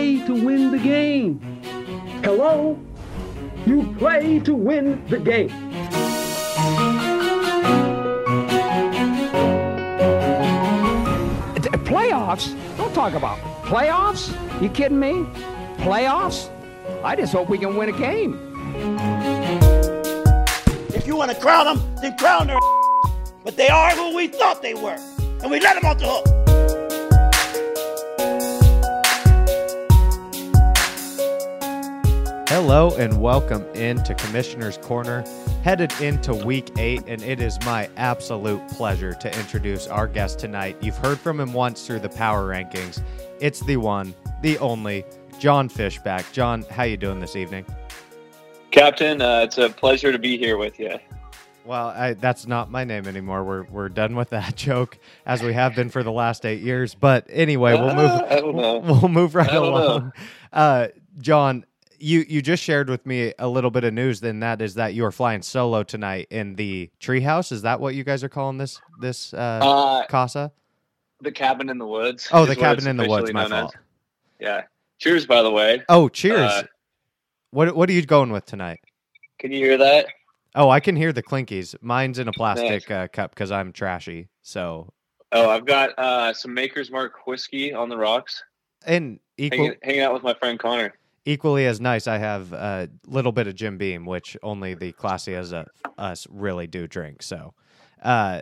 play to win the game. Hello? You play to win the game. Playoffs? Don't talk about playoffs. You kidding me? Playoffs? I just hope we can win a game. If you want to crown them, then crown their. But they are who we thought they were, and we let them off the hook. Hello and welcome into Commissioner's Corner, headed into week eight, and it is my absolute pleasure to introduce our guest tonight. You've heard from him once through the power rankings. It's the one, the only, Jon Fishback. Jon, how you doing this evening? Captain, uh, it's a pleasure to be here with you. Well, I, that's not my name anymore. We're we're done with that joke, as we have been for the last eight years. But anyway, we'll move. Uh, I don't know. We'll move right I don't know. along. Uh, Jon, you you just shared with me a little bit of news. Then that is that you are flying solo tonight in the treehouse. Is that what you guys are calling this this uh, Uh, casa? the cabin in the woods. Oh, the cabin in the woods. My fault. as. Yeah. Cheers, by the way. Oh, cheers. Uh, what what are you going with tonight? Can you hear that? Oh, I can hear the clinkies. Mine's in a plastic uh, cup because I'm trashy. So Oh, I've got uh, some Maker's Mark whiskey on the rocks. and equal, Hanging, hanging out with my friend Connor. Equally as nice, I have a little bit of Jim Beam, which only the classy as a, us really do drink. So, uh,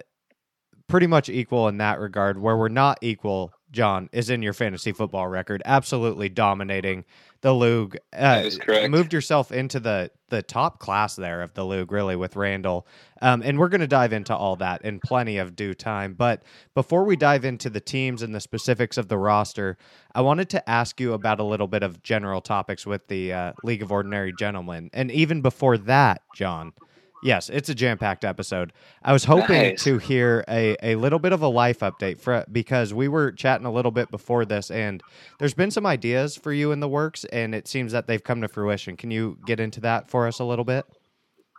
pretty much equal in that regard. Where we're not equal, Jon, is in your fantasy football record. Absolutely dominating the league. Uh, That is correct. Moved yourself into the the top class there of the league, really, with Randall. Um, and we're going to dive into all that in plenty of due time. But before we dive into the teams and the specifics of the roster, I wanted to ask you about a little bit of general topics with the uh, League of Ordinary Gentlemen. And even before that, Jon, yes, it's a jam packed episode. I was hoping Nice. to hear a, a little bit of a life update for because we were chatting a little bit before this, and there's been some ideas for you in the works, and it seems that they've come to fruition. Can you get into that for us a little bit?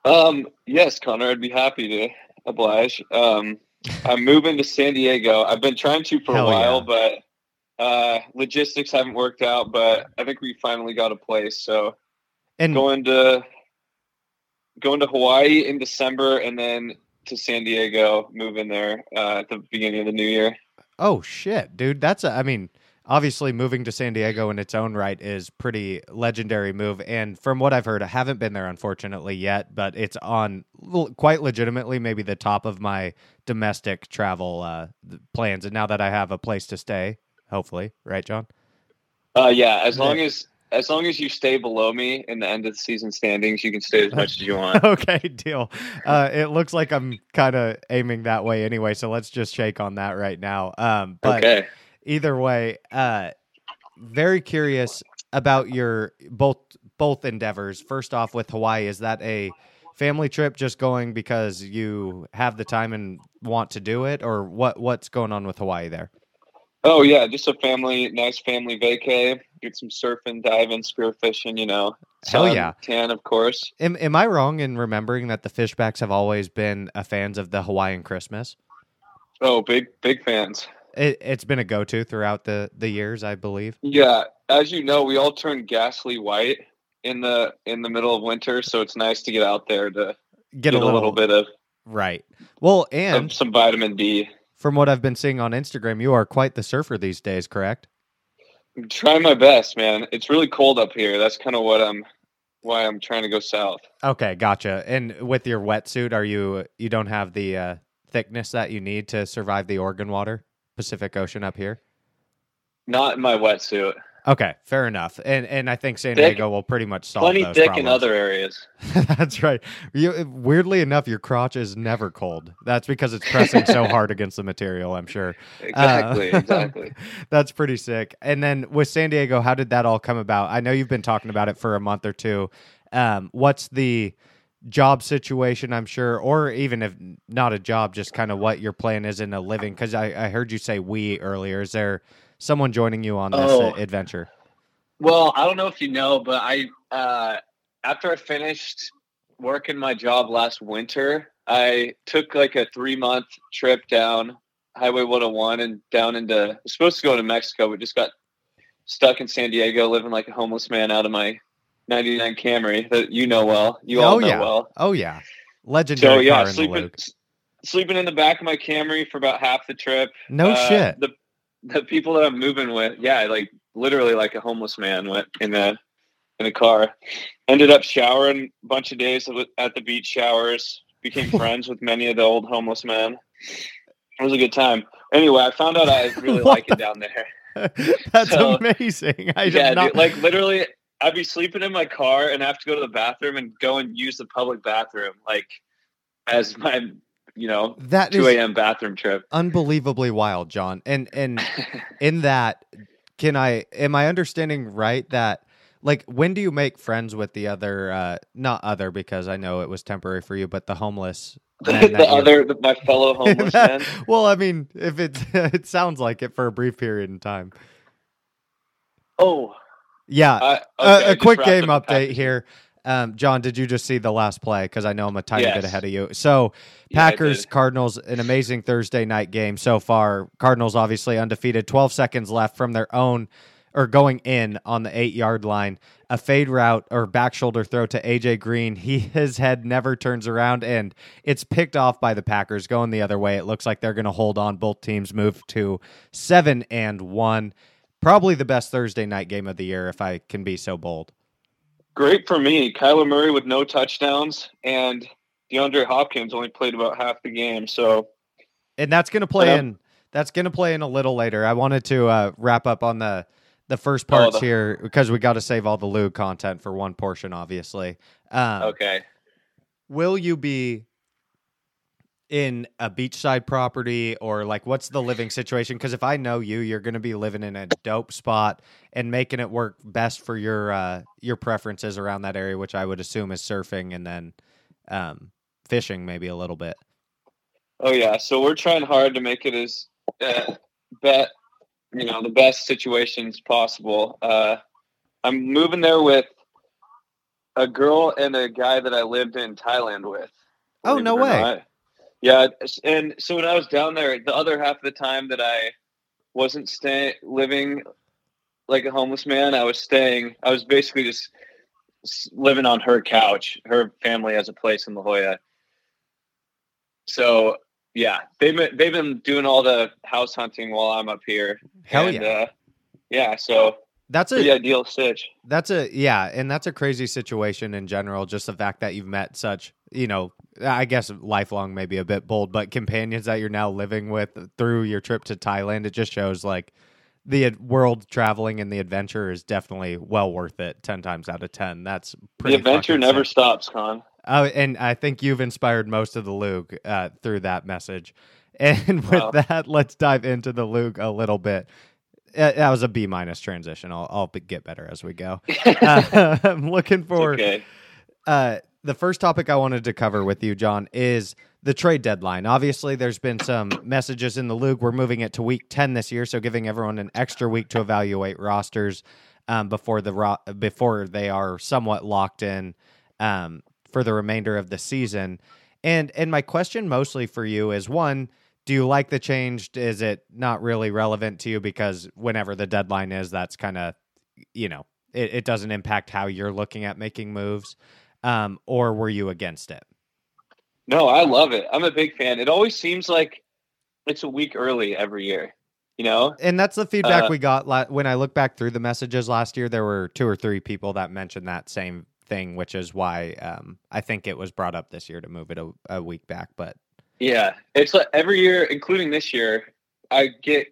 Um, yes, Connor, I'd be happy to oblige. Um, I'm moving to San Diego. I've been trying to for Hell a while, yeah. but uh, logistics haven't worked out. But I think we finally got a place. So And going to going to Hawaii in December, and then to San Diego, moving there uh, at the beginning of the new year. Oh shit, dude! That's a, I mean, obviously moving to San Diego in its own right is pretty legendary move. And from what I've heard, I haven't been there unfortunately yet, but it's on l- quite legitimately maybe the top of my domestic travel uh, plans. And now that I have a place to stay, hopefully, right, Jon? Uh, yeah, as long as as long as you stay below me in the end of the season standings, you can stay as much as you want. okay, deal. Uh, it looks like I'm kind of aiming that way anyway, so let's just shake on that right now. Um, but okay. either way, uh, very curious about your both both endeavors. First off, with Hawaii, is that a family trip just going because you have the time and want to do it, or what? What's going on with Hawaii there? Oh yeah, just a family, nice family vacay. Get some surfing, diving, spearfishing. You know, Hell sun, yeah. tan of course. Am, am I wrong in remembering that the Fishbacks have always been a fans of the Hawaiian Christmas? Oh, big big fans. It, it's been a go-to throughout the the years, I believe. Yeah, as you know, we all turn ghastly white in the in the middle of winter, so it's nice to get out there to Get, get, a little, bit of, right. Well, and some vitamin D. from what I've been seeing on Instagram, you are quite the surfer these days, correct? I'm trying my best, man. It's really cold up here. That's kind of what I'm why I'm trying to go south. Okay, gotcha. And with your wetsuit, are you you don't have the uh, thickness that you need to survive the Oregon water, Pacific Ocean up here? Not in my wetsuit. Okay, fair enough. And and I think San Thick- Diego will pretty much solve Plenty those thick problems. in other areas. That's right. You, weirdly enough, your crotch is never cold. That's because it's pressing so hard against the material. I'm sure. Exactly, Uh, exactly. That's pretty sick. And then with San Diego, how did that all come about? I know you've been talking about it for a month or two. Um, what's the job situation? I'm sure, or even if not a job, just kind of what your plan is in a living. Because I, I heard you say we earlier. Is there someone joining you on this Oh. adventure? Well, I don't know if you know, but I uh, after I finished working my job last winter, I took like a three month trip down Highway 101 and down into. I was supposed to go to Mexico, but just got stuck in San Diego, living like a homeless man out of my '99 Camry that you know well. You oh all know yeah. well. Oh yeah. Legendary So yeah, car in the sleeping Luke. sleeping in the back of my Camry for about half the trip. No Uh, shit. The the people that I'm moving with, yeah, like literally like a homeless man went in a in a car. Ended up showering a bunch of days at- at the beach showers. Became friends with many of the old homeless men. It was a good time. Anyway, I found out I really like it down there. That's so- amazing. I yeah, not dude, like literally, I'd be sleeping in my car and have to go to the bathroom and go and use the public bathroom, like as my, you know, that 2 a.m bathroom trip. unbelievably wild, Jon. And and in that, can I am I understanding right that like when do you make friends with the other uh not other because I know it was temporary for you, but the homeless the other, the, my fellow homeless That- man. Well, I mean, if it it sounds like it for a brief period in time. Oh, Yeah. Okay, a quick game update here. Um, Jon, did you just see the last play? Because I know I'm a tiny bit ahead of you. So, Packers, did. Cardinals, an amazing Thursday night game so far. Cardinals obviously undefeated. 12 seconds left from their own or going in on the eight yard line. A fade route or back shoulder throw to AJ Green. He his head never turns around and it's picked off by the Packers going the other way. It looks like they're going to hold on. Both teams move to seven and one. Probably the best Thursday night game of the year, if I can be so bold. Great for me. Kyler Murray with no touchdowns, and DeAndre Hopkins only played about half the game. So and that's going to play Yeah. in that's going to play in a little later i wanted to uh, wrap up on the the first Oh, parts the- here because we got to save all the LOOG content for one portion obviously um, okay, will you be in a beachside property or like what's the living situation because if i know you you're going to be living in a dope spot and making it work best for your uh your preferences around that area which i would assume is surfing and then um fishing maybe a little bit Oh yeah, so we're trying hard to make it as uh, bet you know the best situations possible. Uh, I'm moving there with a girl and a guy that I lived in Thailand with. Oh, no way. not. Yeah, and so when I was down there, the other half of the time that I wasn't staying living like a homeless man, I was staying. I was basically just living on her couch. Her family has a place in La Jolla. So yeah, they've been, they've been doing all the house hunting while I'm up here. Hell and, yeah. Uh, yeah, so that's a pretty ideal stitch. That's a yeah, and that's a crazy situation in general. Just the fact that you've met such, you know, I guess lifelong, maybe a bit bold, but companions that you're now living with through your trip to Thailand. It just shows like the world traveling and the adventure is definitely well worth it. Ten times out of ten, that's The adventure never sick. stops, Con. Oh, and I think you've inspired most of the LOOG uh, through that message. And with Wow. that, let's dive into the LOOG a little bit. That was a B minus transition. I'll, I'll be- get better as we go. Uh, I'm looking for okay. uh, the first topic I wanted to cover with you, Jon, is the trade deadline. Obviously, there's been some messages in the league. We're moving it to week 10 this year, so giving everyone an extra week to evaluate rosters um, before the ro- before they are somewhat locked in um, for the remainder of the season. And and my question mostly for you is one, do you like the change? Is it not really relevant to you because whenever the deadline is, that's kind of you know it, it doesn't impact how you're looking at making moves um, or were you against it No, I love it. I'm a big fan. It always seems like it's a week early every year. You know? and that's the feedback Uh, we got la- when i look back through the messages last year there were two or three people that mentioned that same thing which is why um, i think it was brought up this year to move it a, a week back but Yeah. It's like every year, including this year, I get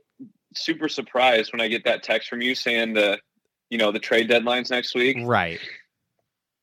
super surprised when I get that text from you saying the, you know, the trade deadline's next week. right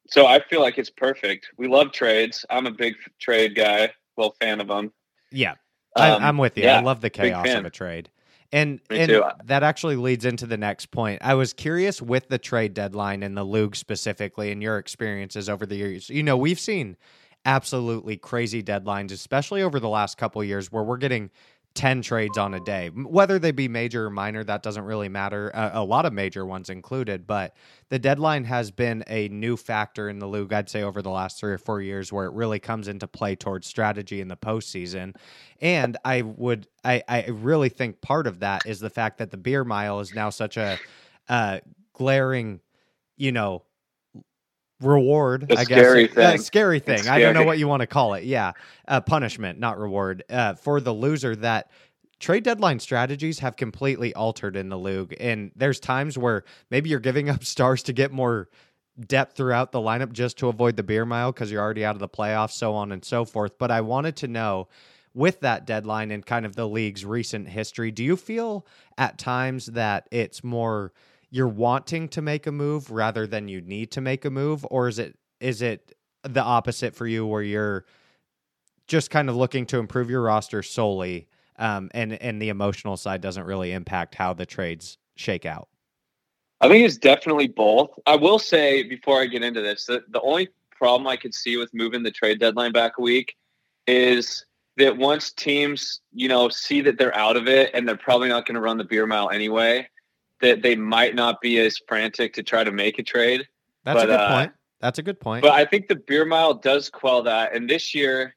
So I feel like it's perfect. We love trades. I'm a big trade guy. Well, fan of them. yeah Um, I, i'm with you yeah, i love the chaos of a trade and Me and too. that actually leads into the next point i was curious with the trade deadline and the league specifically and your experiences over the years you know we've seen absolutely crazy deadlines especially over the last couple years where we're getting 10 trades on a day. Whether they be major or minor that doesn't really matter a, a lot of major ones included but the deadline has been a new factor in the league i'd say over the last three or four years where it really comes into play towards strategy in the postseason. And i would i i really think part of that is the fact that the beer mile is now such a uh, glaring, you know, reward. A I scary guess thing. scary thing. It's I don't know what you want to call it. Yeah, uh, punishment, not reward, uh, for the loser. That trade deadline strategies have completely altered in the league, and there's times where maybe you're giving up stars to get more depth throughout the lineup just to avoid the beer mile because you're already out of the playoffs, so on and so forth. But I wanted to know with that deadline and kind of the league's recent history, do you feel at times that it's more you're wanting to make a move rather than you need to make a move, or is it is it the opposite for you where you're just kind of looking to improve your roster solely, um, and and the emotional side doesn't really impact how the trades shake out? I think it's definitely both. I will say before I get into this that the only problem I could see with moving the trade deadline back a week is that once teams, you know, see that they're out of it and they're probably not going to run the beer mile anyway, that they might not be as frantic to try to make a trade. That's a good uh, point. That's a good point. But I think the beer mile does quell that. And this year,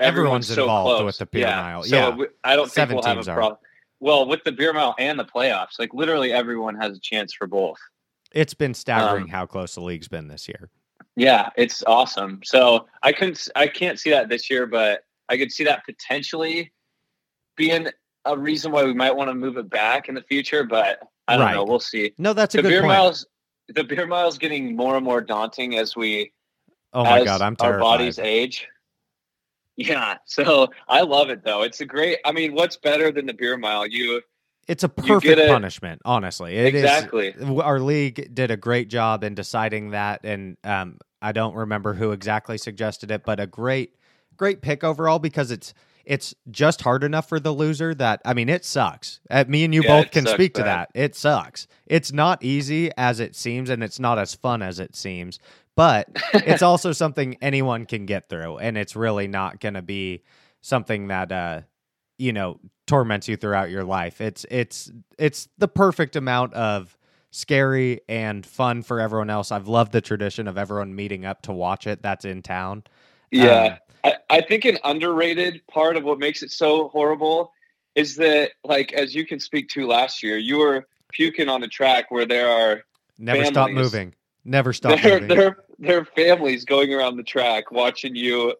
Everyone's so involved close. with the beer yeah. mile. So Yeah. we- I don't Seven think we'll have a are. problem. Well, with the beer mile and the playoffs, like literally everyone has a chance for both. it's been staggering um, how close the league's been this year. Yeah, it's awesome. So I couldn't, I can't see that this year, but I could see that potentially being a reason why we might want to move it back in the future. But I don't Right. know. We'll see. No, that's a the good beer point. miles, the beer miles getting more and more daunting as we oh my god, I'm tired. our bodies age. Yeah, so I love it though. It's a great. I mean, what's better than the beer mile? You It's a perfect a- punishment, honestly. It is- Exactly. Our league did a great job in deciding that, and um, I don't remember who exactly suggested it, but a great, great pick overall because it's it's just hard enough for the loser that I mean it sucks. Uh, me and you Yeah, both can speak to that. It sucks. It's not easy as it seems, and it's not as fun as it seems. But it's also something anyone can get through, and it's really not going to be something that uh, you know torments you throughout your life. It's it's it's the perfect amount of scary and fun for everyone else. I've loved the tradition of everyone meeting up to watch it. That's in town. Yeah. Um, I, I think an underrated part of what makes it so horrible is that, like, as you can speak to last year, you were puking on a track where there are never stop moving. Never stop there, moving. there, there are families going around the track watching you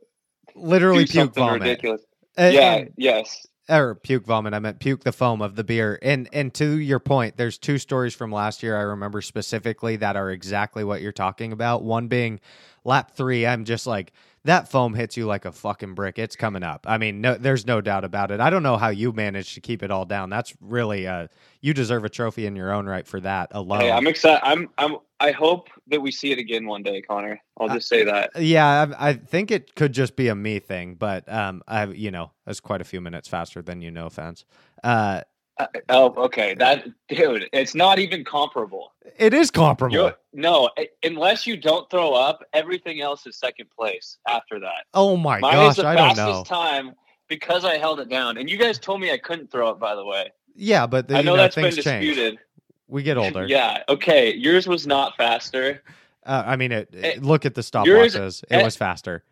Literally puke vomit. ridiculous. And- yeah, and- yes. or puke vomit. I meant puke the foam of the beer. And and to your point, there's two stories from last year I remember specifically that are exactly what you're talking about. One being lap three. I'm just like that foam hits you like a fucking brick. It's coming up. I mean, no, there's no doubt about it. I don't know how you managed to keep it all down. That's really uh, you deserve a trophy in your own right for that alone. Hey, I'm excited. I'm, I'm, I hope that we see it again one day, Connor. I'll just say that. Yeah, I, I think it could just be a me thing, but um, I you know that's quite a few minutes faster than you. No offense. Uh, Uh, oh, okay. That, dude, it's not even comparable. it is comparable. You're, no, unless you don't throw up, everything else is second place after that. oh my Mine gosh, is the I don't fastest know. time because I held it down. And you guys told me I couldn't throw it, by the way. Yeah, but the, I you know, know, that's been change. disputed. We get older. yeah. Okay. Yours was not faster. Uh, I mean, it, Eh, look at the stopwatches. It eh, was faster.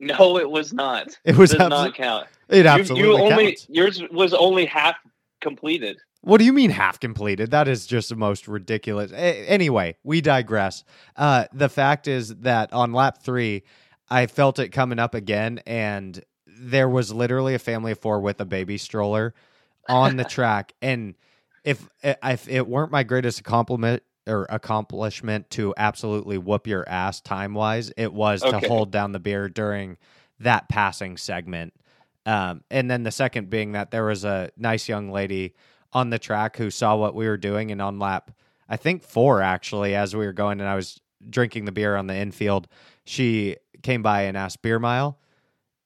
No, it was not. It was abso- not count. It You- absolutely you, only counts. yours was only half completed. What do you mean half completed? That is just the most ridiculous. A- anyway, we digress. Uh, the fact is that on lap three, I felt it coming up again, and there was literally a family of four with a baby stroller on the track. And if if it weren't my greatest compliment or accomplishment to absolutely whoop your ass time wise, it was Okay. to hold down the beer during that passing segment. Um, and then the second being that there was a nice young lady on the track who saw what we were doing and on lap I think four actually as we were going and I was drinking the beer on the infield she came by and asked beer mile.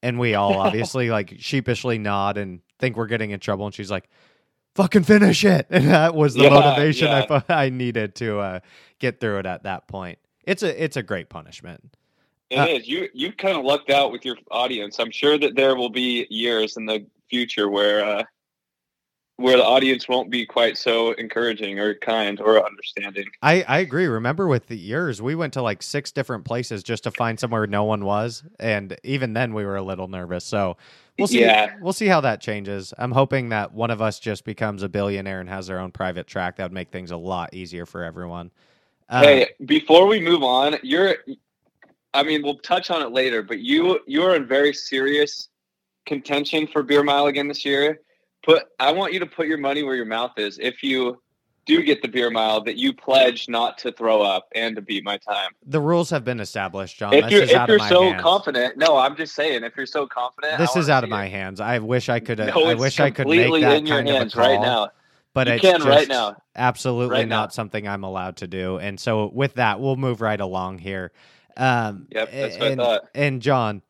And we all obviously like sheepishly nod and think we're getting in trouble. And she's like fucking finish it. And that was the Yeah, motivation I yeah. thought I needed to uh, get through it at that point. It's a it's a great punishment It Uh, is. You you kind of lucked out with your audience. I'm sure that there will be years in the future where uh, where the audience won't be quite so encouraging or kind or understanding. I, I agree. Remember with the years, we went to like six different places just to find somewhere no one was, and even then we were a little nervous. So we'll see. Yeah. We'll see how that changes. I'm hoping that one of us just becomes a billionaire and has their own private track. That would make things a lot easier for everyone. Uh, hey, before we move on, you're I mean, we'll touch on it later, but you you're in very serious contention for beer mile again this year. Put I want you to put your money where your mouth is. If you do get the beer mile, that you pledge not to throw up and to beat my time. the rules have been established, Jon. if this you're if you're so hands. confident, no, I'm just saying. If you're so confident, I This is out of my it. hands. I wish I could. No, I it's wish I could make completely that in your kind of a hands right now. But You it's can right now. absolutely Right now. not something I'm allowed to do. And so with that, we'll move right along here. Um, Yep, that's what I and, thought. And Jon,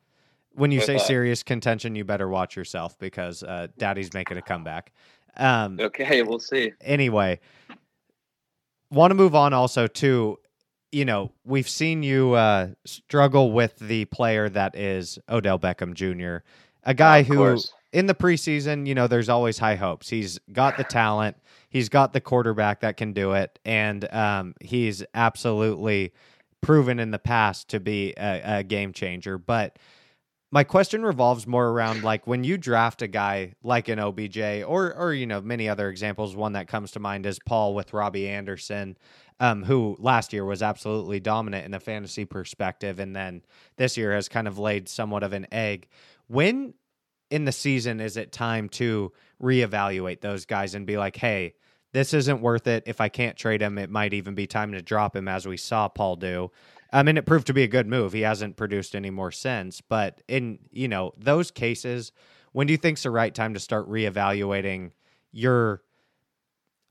when you say serious contention, you better watch yourself because uh, Daddy's making a comeback. Um, Okay, we'll see. anyway, want to move on also to, you know, we've seen you uh, struggle with the player that is Odell Beckham Jr., a guy who course. in the preseason, you know, there's always high hopes. He's got the talent, he's got the quarterback that can do it, and um, he's absolutely proven in the past to be a, a game changer. But my question revolves more around like when you draft a guy like an OBJ or or you know many other examples. One that comes to mind is Paul with Robbie Anderson, um, who last year was absolutely dominant in the fantasy perspective, and then this year has kind of laid somewhat of an egg. When in the season is it time to reevaluate those guys and be like, hey, this isn't worth it. If I can't trade him, it might even be time to drop him, as we saw Paul do. I mean, it proved to be a good move. He hasn't produced any more since. But in you know those cases, when do you think's the right time to start reevaluating your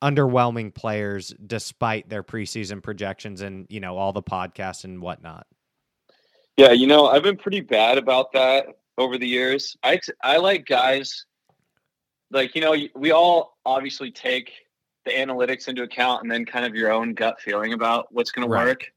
underwhelming players despite their preseason projections and you know all the podcasts and whatnot? Yeah, you know, I've been pretty bad about that over the years. I I like guys like you know we all obviously take the analytics into account and then kind of your own gut feeling about what's going Right. to work.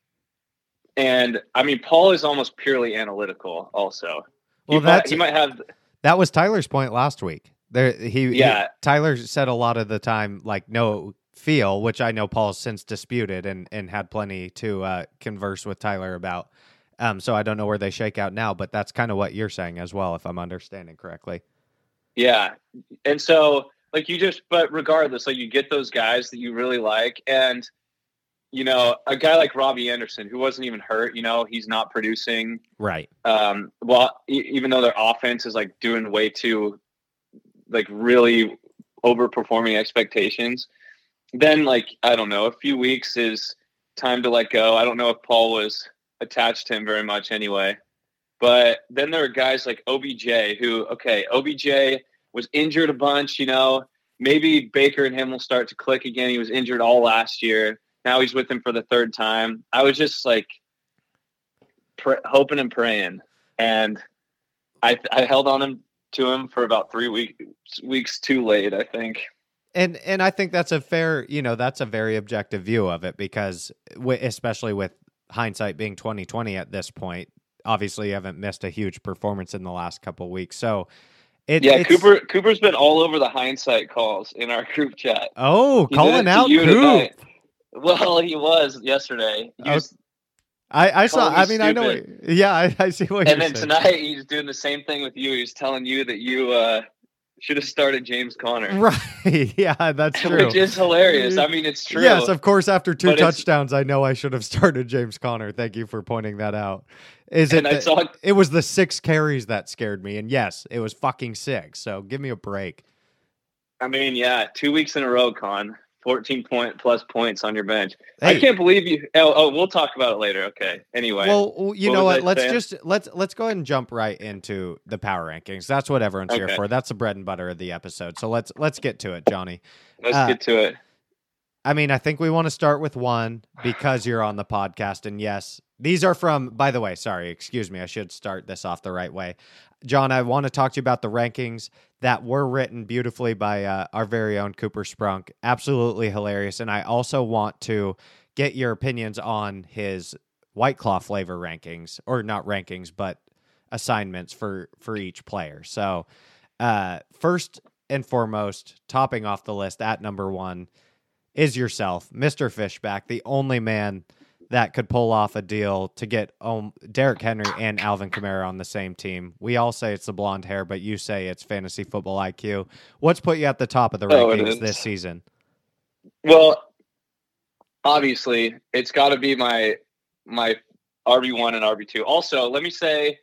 And I mean, Paul is almost purely analytical. Also, Well, he, that's he might have That was Tyler's point last week. There, he, he- Yeah. Tyler said a lot of the time, like no feel, which I know Paul's since disputed and and had plenty to uh, converse with Tyler about. Um, so I don't know where they shake out now, but that's kind of what you're saying as well, if I'm understanding correctly. Yeah. And so like you just but regardless, like you get those guys that you really like and you know, a guy like Robbie Anderson who wasn't even hurt, you know, he's not producing Right. um well e- even though their offense is like doing way too like really overperforming expectations. Then like I don't know, a few weeks is time to let go. I don't know if Paul was attached to him very much anyway. But then there are guys like OBJ who, okay, OBJ was injured a bunch, you know. Maybe Baker and him will start to click again. He was injured all last year. Now he's with him for the third time. I was just like pr- hoping and praying, and I I held on him to him for about three weeks weeks too late. I think. And and I think that's a fair, you know, that's a very objective view of it because, w- especially with hindsight being 2020 at this point, obviously you haven't missed a huge performance in the last couple weeks. So, it, Yeah, Cooper Cooper's been all over the hindsight calls in our group chat. Oh, He calling out you Coop. tonight. Well, he was yesterday. He Oh, was- I, I saw. I mean, I know. stupid. Yeah, I, I see what and then saying. tonight he's doing the same thing with you. He's telling you that you uh, should have started James Conner, Right. Yeah, that's true. which is hilarious. I mean, it's true. Yes, of course. After two touchdowns, I know I should have started James Conner. Thank you for pointing that out. Is it? The- saw it was the six carries that scared me, and yes, it was fucking six. So give me a break. I mean, yeah, two weeks in a row, Con. 14 point plus points on your bench. Hey. I can't believe you. Oh, oh, we'll talk about it later. Okay. Anyway. Well, you What know what? Let's saying? just let's let's go ahead and jump right into the power rankings. That's what everyone's here for. That's the bread and butter of the episode. So let's let's get to it, Johnny. let's uh, get to it. I mean, I think we want to start with one because you're on the podcast. And yes, these are from, by the way, sorry, excuse me. I should start this off the right way. Jon, I want to talk to you about the rankings that were written beautifully by uh, our very own Cooper Sprunk. Absolutely hilarious. And I also want to get your opinions on his White Claw flavor rankings, or not rankings, but assignments for for each player. So, uh, first and foremost, topping off the list at number one, is yourself, Mr. Fishback, the only man that could pull off a deal to get um, Derrick Henry and Alvin Kamara on the same team. We all say it's the blonde hair, but you say it's fantasy football IQ. What's put you at the top of the Oh, rankings is. this season? Well, obviously, it's got to be my my RB one and RB two. Also, let me say,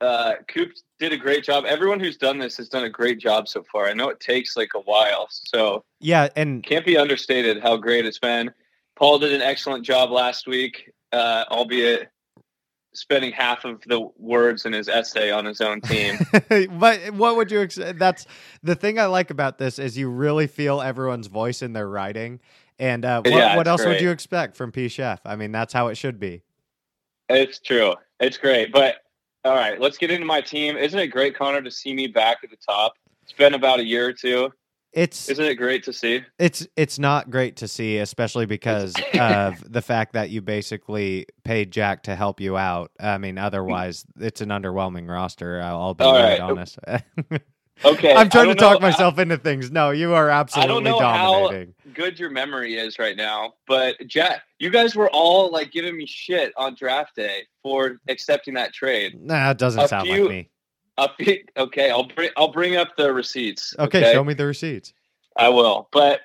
uh, Coop did a great job. Everyone who's done this has done a great job so far. I know it takes like a while, so Yeah, and can't be understated how great it's been. Paul did an excellent job last week, uh, albeit spending half of the words in his essay on his own team. but what would you ex- that's the thing I like about this is you really feel everyone's voice in their writing. And uh, what, Yeah, what else would you expect from P Chef? I mean, that's how it should be. It's true. It's great. But all right, let's get into my team. Isn't it great, Connor, to see me back at the top? It's been about a year or two. It's Isn't it great to see? it's it's not great to see, especially because of the fact that you basically paid Jack to help you out. I mean, otherwise, it's an underwhelming roster. I'll, be right. honest. Okay. I'm trying to talk know- myself into things. No, you are absolutely know how- dominating. good your memory is right now, but Jack, you guys were all like giving me shit on draft day for accepting that trade. Nah, it doesn't a sound few- like me. Okay, I'll bring I'll bring up the receipts. Okay, show me the receipts. I will. But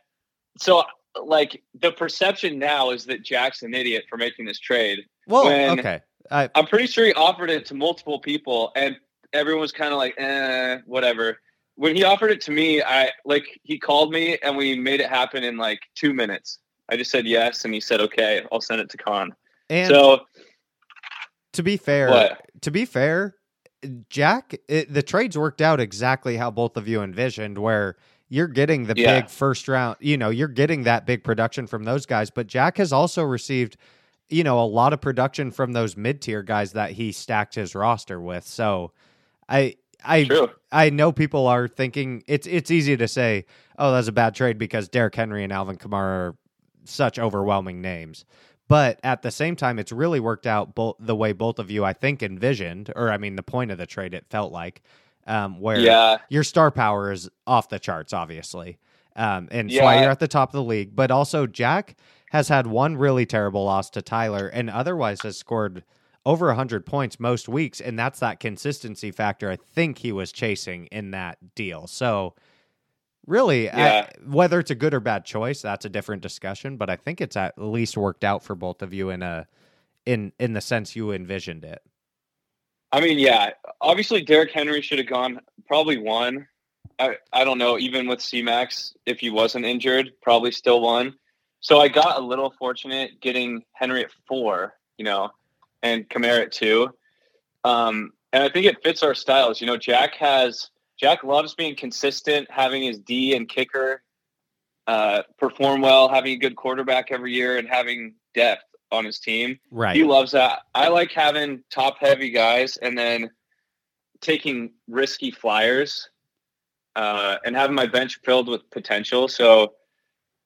so like the perception now is that Jack's an idiot for making this trade. Well, okay. I, I'm pretty sure he offered it to multiple people, and everyone was kind of like, "eh, whatever." When he offered it to me, I like he called me and we made it happen in like two minutes. I just said yes, and he said, "Okay, I'll send it to Con." and so to be fair, what? to be fair, Jack, it, the trades worked out exactly how both of you envisioned, where you're getting the Yeah. big first round, you know, you're getting that big production from those guys, but Jack has also received, you know, a lot of production from those mid tier guys that he stacked his roster with. So I, I, True. I know people are thinking it's it's easy to say, oh, that's a bad trade because Derrick Henry and Alvin Kamara are such overwhelming names. But at the same time, it's really worked out both the way both of you, I think, envisioned, or I mean, the point of the trade, it felt like, um, where Yeah, your star power is off the charts, obviously. Um, and Yeah. you're at the top of the league. But also, Jack has had one really terrible loss to Tyler and otherwise has scored over 100 points most weeks. And that's that consistency factor I think he was chasing in that deal. So, really, Yeah. I- whether it's a good or bad choice, that's a different discussion. But I think it's at least worked out for both of you in a in in the sense you envisioned it. I mean, yeah. Obviously, Derrick Henry should have gone probably one. I I don't know. Even with C-Max, if he wasn't injured, probably still won. So I got a little fortunate getting Henry at four, you know, and Kamara at two. Um, and I think it fits our styles. You know, Jack has Jack loves being consistent, having his D and kicker uh, perform well, having a good quarterback every year, and having depth on his team. Right. He loves that. I like having top heavy guys and then taking risky flyers uh, and having my bench filled with potential. So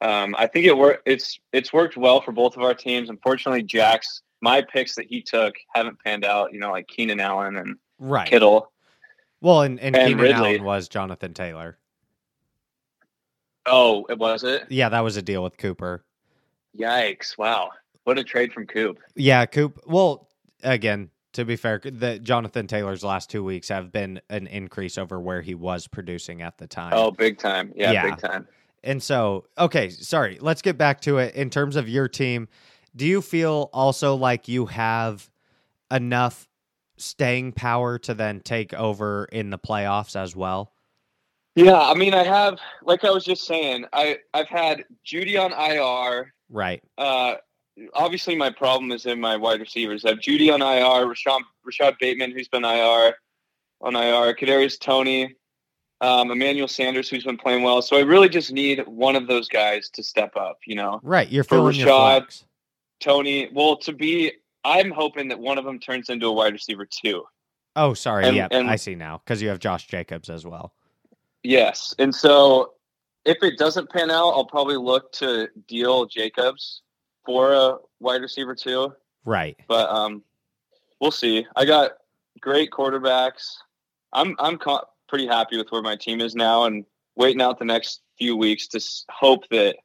um, I think it worked. It's it's worked well for both of our teams. Unfortunately, Jack's my picks that he took haven't panned out. You know, like Keenan Allen and right. Kittle. Well, and, and, And Keenan Ridley. Allen was Jonathan Taylor. Oh, it was it. Yeah, that was a deal with Cooper. Yikes! Wow, what a trade from Coop. Yeah, Coop. Well, again, to be fair, the Jonathan Taylor's last two weeks have been an increase over where he was producing at the time. Oh, big time. Yeah, Yeah. big time. And so, okay, sorry. Let's get back to it. In terms of your team, do you feel also like you have enough staying power to then take over in the playoffs as well? Yeah, I mean, I have, like I was just saying, I I've had Jeudy on IR. Right. Uh, obviously, my problem is in my wide receivers. I have Jeudy on IR, Rashad Rashad Bateman, who's been IR on IR, Kadarius Toney, um, Emmanuel Sanders, who's been playing well. So I really just need one of those guys to step up. You know, Right. You're For filling your Rashad, flex. Toney. Well, to be, I'm hoping that one of them turns into a wide receiver too. Oh, sorry. and- yeah, and- I see now because you have Josh Jacobs as well. Yes, and so if it doesn't pan out, I'll probably look to deal Jacobs for a wide receiver too. Right. But um, we'll see. I got great quarterbacks. I'm I'm co- pretty happy with where my team is now, and waiting out the next few weeks to s- hope that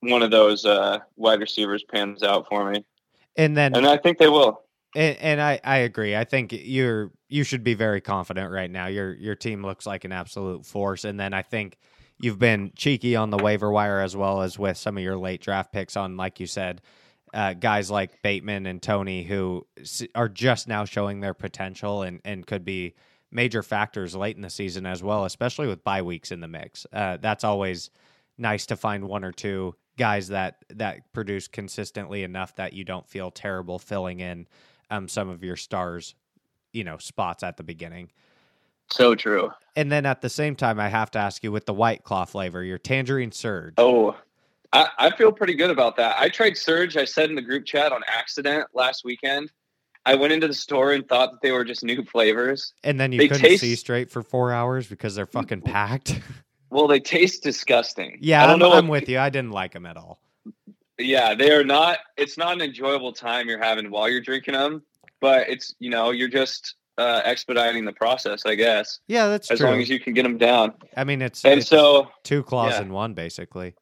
one of those uh, wide receivers pans out for me, And then and I think they will. And, and I, I agree. I think you're you should be very confident right now. Your your team looks like an absolute force. And then I think you've been cheeky on the waiver wire as well as with some of your late draft picks on, like you said, uh, guys like Bateman and Toney who are just now showing their potential and and could be major factors late in the season as well, especially with bye weeks in the mix. Uh, that's always nice to find one or two guys that that produce consistently enough that you don't feel terrible filling in um, some of your stars, you know, spots at the beginning. So true. And then at the same time, I have to ask you with the white claw flavor, your tangerine surge. Oh, I, I feel pretty good about that. I tried Surge. I said in the group chat on accident last weekend. I went into the store and thought that they were just new flavors. And then you they couldn't taste- see straight for four hours because they're fucking packed. Well, they taste disgusting. yeah, I don't I'm, know I'm with you. I didn't like them at all. Yeah, they are not. It's not an enjoyable time you're having while you're drinking them, but it's you know you're just uh, expediting the process, I guess, Yeah, that's as true. long as you can get them down. I mean, it's, And it's so two claws yeah. in one, basically.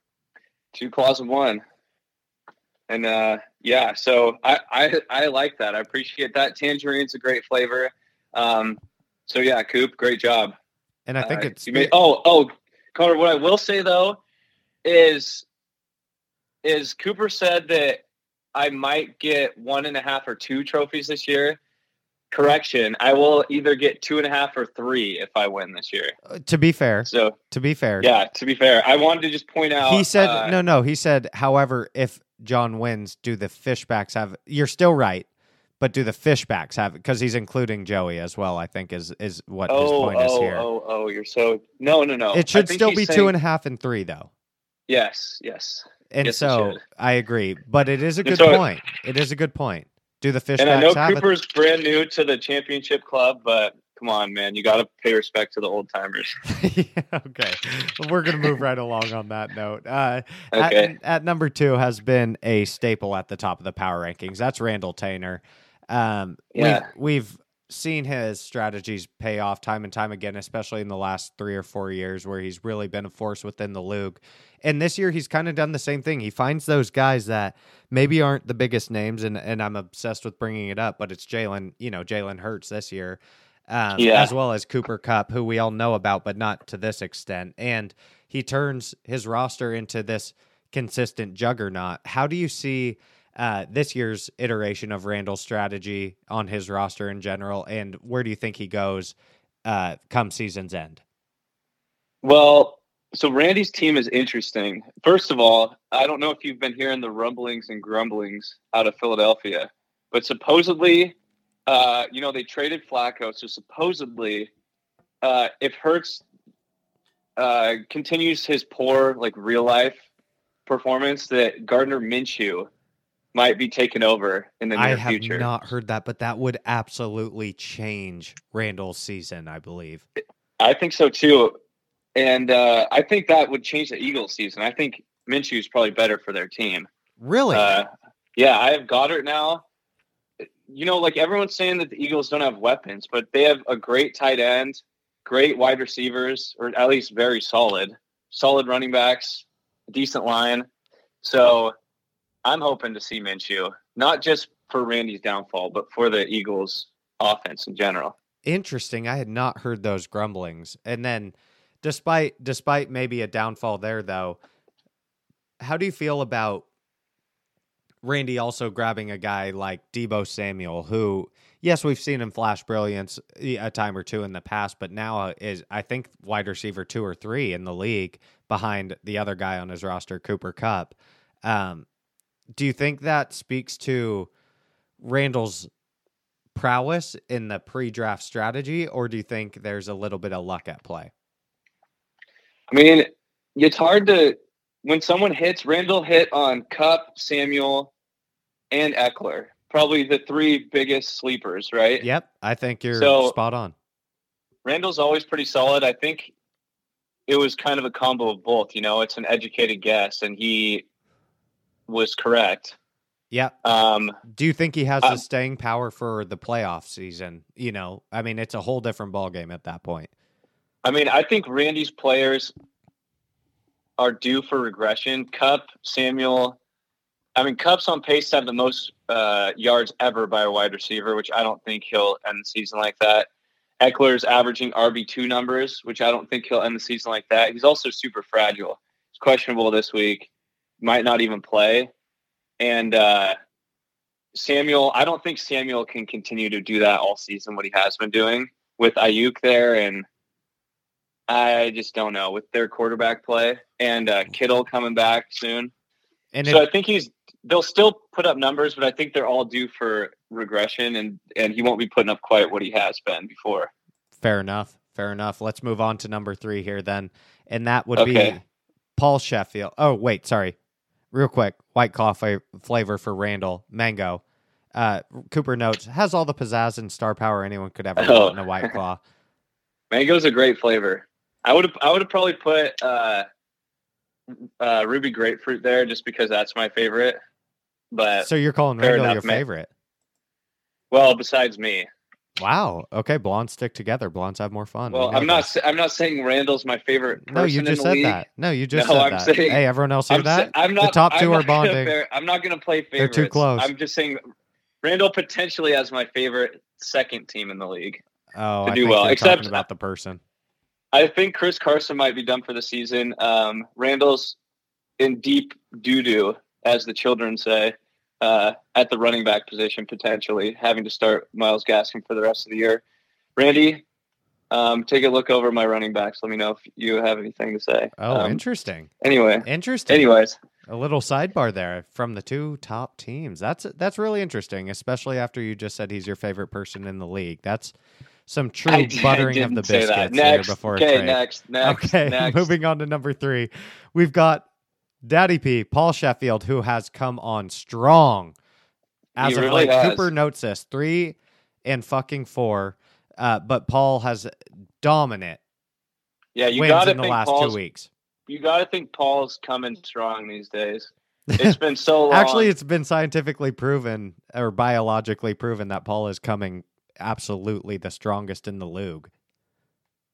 two claws in one. And uh, yeah, so I, I I like that. I appreciate that. Tangerine's a great flavor. Um, so yeah, Coop, great job. And I think Uh, it's you made, oh oh Connor. What I will say though is is Cooper said that I might get one and a half or two trophies this year. Correction, I will either get two and a half or three if I win this year. uh, to be fair. So To be fair, yeah, to be fair, I wanted to just point out. he said uh, no, no. He said, however, if Jon wins, do the fishbacks have? You're still right, but do the fishbacks have? Because he's including Joey as well. I think is is what his Oh, point is oh, here. oh, oh! You're so no, no, no. it should still be saying- two and a half and three, though. Yes, yes. And Yes, so. I agree, but it is a good so- point. It is a good point. Do the And I know fishbacks it? Cooper's brand new to the championship club, but come on, man, you got to pay respect to the old timers. yeah, okay. Well, we're going to move right along on that note. Uh, Okay. at, at number two has been a staple at the top of the power rankings. That's Randall Tainer. Um, Yeah. we've, we've seen his strategies pay off time and time again, especially in the last three or four years where he's really been a force within the league. And this year, he's kind of done the same thing. He finds those guys that maybe aren't the biggest names, and, and I'm obsessed with bringing it up, but it's Jalen, you know, Jalen Hurts this year um, Yeah. as well as Cooper Kupp, who we all know about, but not to this extent. And he turns his roster into this consistent juggernaut. How do you see uh, this year's iteration of Randall's strategy on his roster in general, and where do you think he goes uh, come season's end? Well, so Randy's team is interesting. First of all, I don't know if you've been hearing the rumblings and grumblings out of Philadelphia, but supposedly, uh, you know, they traded Flacco. So supposedly, uh, if Hurts uh, continues his poor, like real life performance, that Gardner Minshew might be taken over in the near future. I have future. not heard that, but that would absolutely change Randall's season, I believe. I think so too. And uh, I think that would change the Eagles season. I think Minshew is probably better for their team. Really? Uh, yeah, I have Goedert now. You know, like everyone's saying that the Eagles don't have weapons, but they have a great tight end, great wide receivers, or at least very solid, solid running backs, decent line. So I'm hoping to see Minshew, not just for Randy's downfall, but for the Eagles offense in general. Interesting. I had not heard those grumblings. And then despite despite maybe a downfall there though, how do you feel about Randy also grabbing a guy like Deebo Samuel who yes, we've seen him flash brilliance a time or two in the past, but now is I think wide receiver 2 or 3 in the league behind the other guy on his roster Cooper Kupp. Um do you think that speaks to Randall's prowess in the pre-draft strategy, or do you think there's a little bit of luck at play? I mean, it's hard to when someone hits. Randall hit on Kupp, Samuel, and Ekeler, probably the three biggest sleepers, right? Yep, I think you're So- spot on. Randall's always pretty solid. I think it was kind of a combo of both. You know, it's an educated guess, and he was correct. Yeah. Um, Do you think he has the Um, staying power for the playoff season? You know, I mean, it's a whole different ball game at that point. I mean, I think Randy's players are due for regression. Kupp, Samuel. I mean, Kupp's on pace to have the most uh, yards ever by a wide receiver, which I don't think he'll end the season like that. Ekeler's averaging RB two numbers, which I don't think he'll end the season like that. He's also super fragile. He's questionable this week. Might not even play. And uh, Samuel, I don't think Samuel can continue to do that all season. What he has been doing with Aiyuk there, and I just don't know with their quarterback play and uh, Kittle coming back soon. And so if, I think he's they'll still put up numbers, but I think they're all due for regression, and and he won't be putting up quite what he has been before. fair enough. Fair enough. Let's move on to number three here then, and that would Okay. be Paul Sheffield. Oh wait, sorry. Real quick, white claw fa- flavor for Randall mango. Uh, Cooper notes has all the pizzazz and star power anyone could ever Oh. want in a white claw. Mango's a great flavor. I would have I would have probably put uh, uh, ruby grapefruit there just because that's my favorite. But So you're calling Randall enough, your man. favorite? well, besides me, Wow. Okay, blondes stick together. Blondes have more fun. Well, know I'm not sa- I'm not saying Randall's my favorite. Person No, you just said league. that. No, you just No, said I'm that. saying- hey, everyone else hear I'm, sa- that? I'm not. the top 2 I'm are bonding. fair- I'm not going to play favorites. They're too close. I'm just saying, Randall potentially has my favorite second team in the league. oh, to I do think well, except- talking about the person. I think Chris Carson might be done for the season. Um, Randall's in deep doo doo, as the children say, uh, at the running back position, potentially having to start Miles Gaskin for the rest of the year. Randy, um, take a look over my running backs. Let me know if you have anything to say. Oh, Um, interesting. Anyway, Interesting. anyways, a little sidebar there from the two top teams. That's that's really interesting, especially after you just said he's your favorite person in the league. That's some true I d- I buttering of the biscuits Next, before a okay, trade. next, next, okay, next. moving on to number three, we've got Daddy P, Paul Sheffield, who has come on strong. As He of really late, has. Cooper notes this three and fucking four, uh, but Paul has dominant Yeah, you wins got to in the think last Paul's. two weeks. You got to think Paul's coming strong these days. It's been so long. Actually, it's been scientifically proven or biologically proven that Paul is coming absolutely the strongest in the league.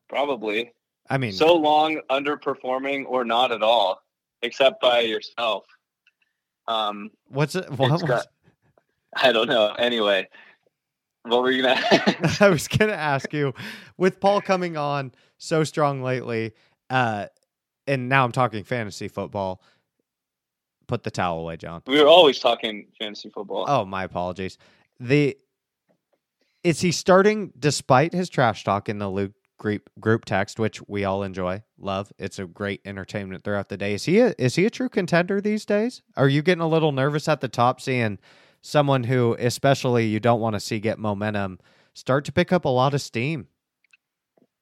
probably I mean, so long underperforming or not at all, except by yourself. Um, what's it? What was, got- I don't know. Anyway, what were you gonna? I was going to ask you with Paul coming on so strong lately, uh, and now I'm talking fantasy football. Put the towel away, Jon. we were always talking fantasy football. Oh, my apologies. The is he starting despite his trash talk in the LOOG group group text, which we all enjoy, love. It's a great entertainment throughout the day. Is he a, is he a true contender these days? Are you getting a little nervous at the top seeing someone who, especially you don't want to see get momentum, start to pick up a lot of steam?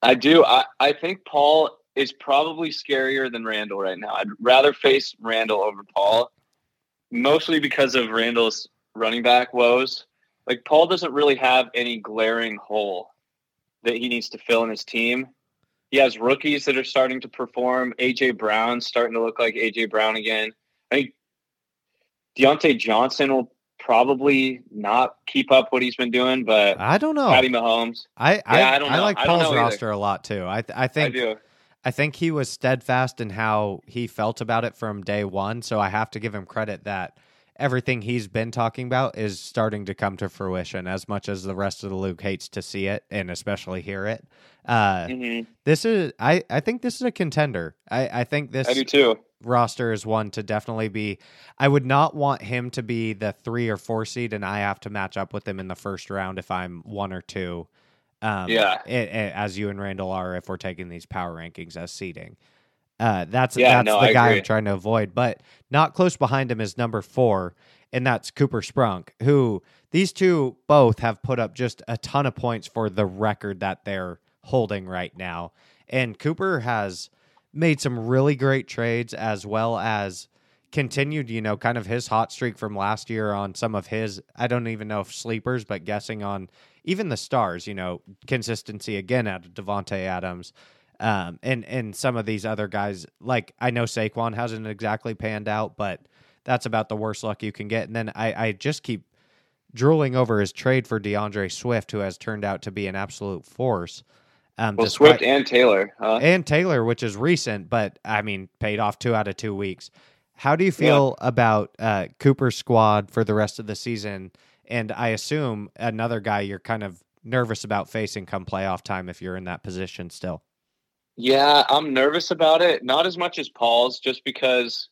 I do. I, I think Paul is probably scarier than Randall right now. I'd rather face Randall over Paul, mostly because of Randall's running back woes. Like Paul doesn't really have any glaring hole that he needs to fill in his team. He has rookies that are starting to perform. AJ Brown starting to look like AJ Brown again. I think Diontae Johnson will probably not keep up what he's been doing, but I don't know. Patty Mahomes, I I, Yeah, I don't know. like I don't Paul's either. roster a lot too. I th- I I think do. I think he was steadfast in how he felt about it from day one. So I have to give him credit that everything he's been talking about is starting to come to fruition as much as the rest of the league hates to see it and especially hear it. Uh, hmm this is I, I think this is a contender. I, I think this I do too. roster is one to definitely be I would not want him to be the three or four seed and I have to match up with him in the first round if I'm one or two. Um, Yeah. i- i- as you and Randall are if we're taking these power rankings as seeding. Uh, that's Yeah, that's no, the I guy agree. I'm trying to avoid. But not close behind him is number four, and that's Cooper Sprunk, who these two both have put up just a ton of points for the record that they're holding right now. And Cooper has made some really great trades as well as continued, you know, kind of his hot streak from last year on some of his, I don't even know if sleepers, but guessing on even the stars, you know, consistency again out of Davante Adams. Um, and, and some of these other guys, like I know Saquon hasn't exactly panned out, but that's about the worst luck you can get. And then I, I just keep drooling over his trade for D'Andre Swift, who has turned out to be an absolute force. Um, Well, despite- Swift and Taylor. Huh? and Taylor, which is recent, but I mean, paid off two out of two weeks. How do you feel about uh, Cooper's squad for the rest of the season? And I assume another guy you're kind of nervous about facing come playoff time if you're in that position still. Yeah, I'm nervous about it. Not as much as Paul's, just because.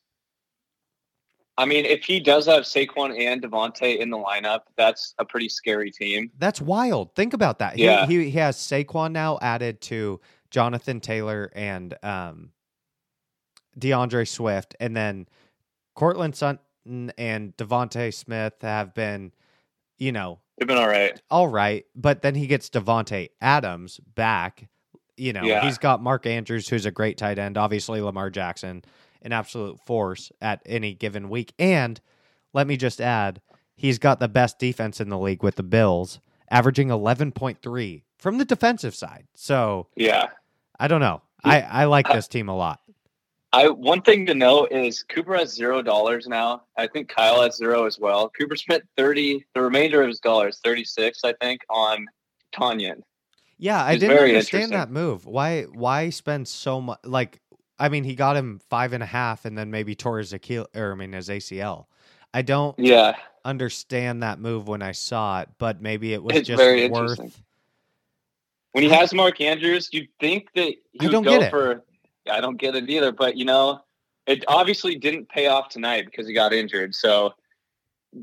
I mean, if he does have Saquon and Davante in the lineup, that's a pretty scary team. That's wild. Think about that. Yeah. He, he, he has Saquon now added to Jonathan Taylor and um, D'Andre Swift, and then Courtland Sutton and DeVonta Smith have been, you know, They've been all right. all right, but then he gets Davante Adams back. You know, Yeah. he's got Mark Andrews, who's a great tight end. Obviously, Lamar Jackson, an absolute force at any given week. And let me just add, he's got the best defense in the league with the Bills, averaging eleven point three from the defensive side. So Yeah. I don't know. I I like this team a lot. I one thing to note is Cooper has zero dollars now. I think Kyle has zero as well. Cooper spent thirty, the remainder of his dollars, thirty six, I think, on Tonyan. Yeah, I didn't understand that move. Why why spend so much? Like, I mean, he got him five and a half, and then maybe tore his Achille, or I mean his ACL. I don't Yeah, understand that move when I saw it, but maybe it was It's just very worth. when he has Mark Andrews, you'd think that he would don't go get it. for. I don't get it either, but you know, it obviously didn't pay off tonight because he got injured. So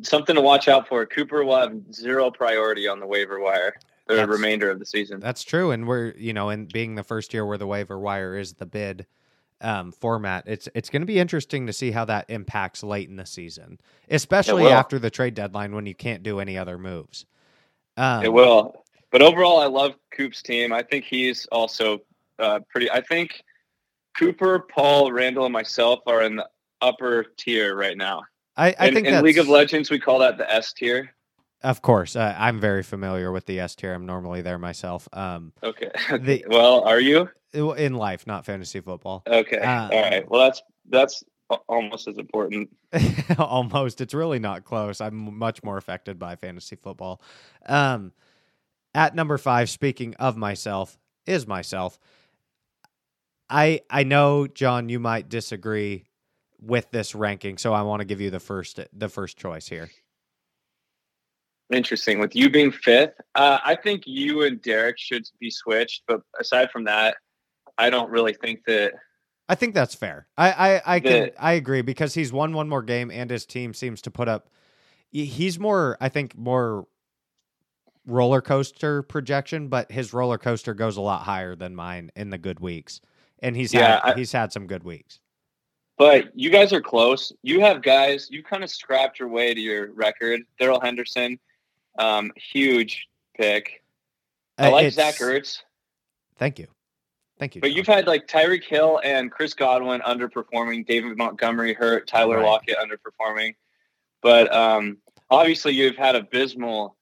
something to watch out for. Cooper will have zero priority on the waiver wire the That's- remainder of the season. That's true, and we're you know, and being the first year where the waiver wire is the bid um, format, it's it's going to be interesting to see how that impacts late in the season, especially after the trade deadline when you can't do any other moves. Um, It will. But overall, I love Coop's team. I think he's also uh, pretty. I think Cooper, Paul, Randall, and myself are in the upper tier right now. I, I in, think in League of Legends, we call that the S tier. Of course, uh, I'm very familiar with the S tier. I'm normally there myself. Um, Okay. The- well, are you? in life, not fantasy football. Okay. Uh, All right. Well, that's that's almost as important. Almost, it's really not close. I'm much more affected by fantasy football. Um, at number five, speaking of myself, is myself. I I know, Jon, you might disagree with this ranking, so I want to give you the first the first choice here. Interesting. With you being fifth, uh, I think you and Derek should be switched. But aside from that, I don't really think that. I think that's fair. I I, I can I agree because he's won one more game and his team seems to put up. He's more, I think, more roller coaster projection, but his roller coaster goes a lot higher than mine in the good weeks, and he's Yeah, had I- he's had some good weeks. But you guys are close. You have guys. You kind of scrapped your way to your record. Darrell Henderson, um, huge pick. I Uh, like it's- Zach Ertz, Thank you, thank you. but Jon. you've had like Tyreek Hill and Chris Godwin underperforming. David Montgomery hurt. Tyler Right. Lockett underperforming. But um, obviously, you've had abysmal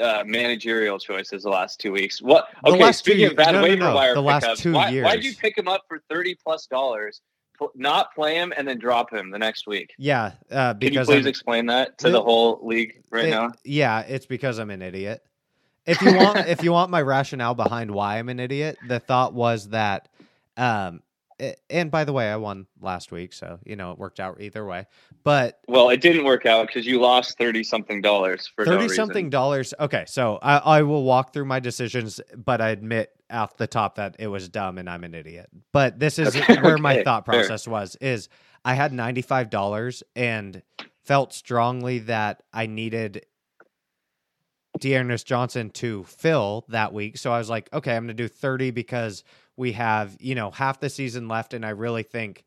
uh, managerial choices the last two weeks. What? Okay, last two speaking of bad no, waiver no, wire the last pickups, two why, why'd you pick him up for thirty plus dollars? Not play him and then drop him the next week. yeah, uh, Can you please I'm- explain that to It- the whole league right it- now? Yeah, it's because I'm an idiot. If you want, if you want my rationale behind why I'm an idiot, the thought was that, um, a- and by the way, I won last week, so you know it worked out either way. But Well, it didn't work out because you lost thirty something dollars for thirty reason. something dollars. Okay, so I, I will walk through my decisions, but I admit off the top that it was dumb and I'm an idiot. But this is Okay, where my okay, thought fair. process was: is I had ninety five dollars and felt strongly that I needed D'Ernest Johnson to fill that week. So I was like, okay, I'm going to do 30 because we have, you know, half the season left. And I really think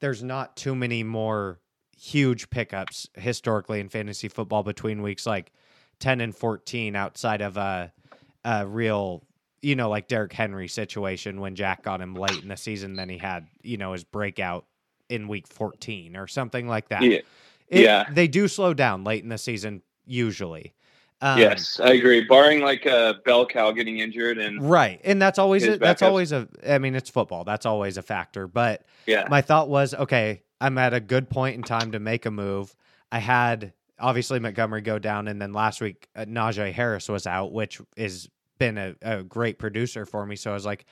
there's not too many more huge pickups historically in fantasy football between weeks like 10 and 14 outside of a, a real, you know, like Derrick Henry situation when Jack got him late in the season. Then he had, you know, his breakout in week 14 or something like that. Yeah. It- Yeah. They do slow down late in the season, usually. Um, yes, I agree. Barring like a bell cow getting injured and Right. And that's always a, that's always a I mean it's football. That's always a factor, but yeah, my thought was okay, I'm at a good point in time to make a move. I had obviously Montgomery go down and then last week uh, Najee Harris was out, which is been a, a great producer for me. So I was like,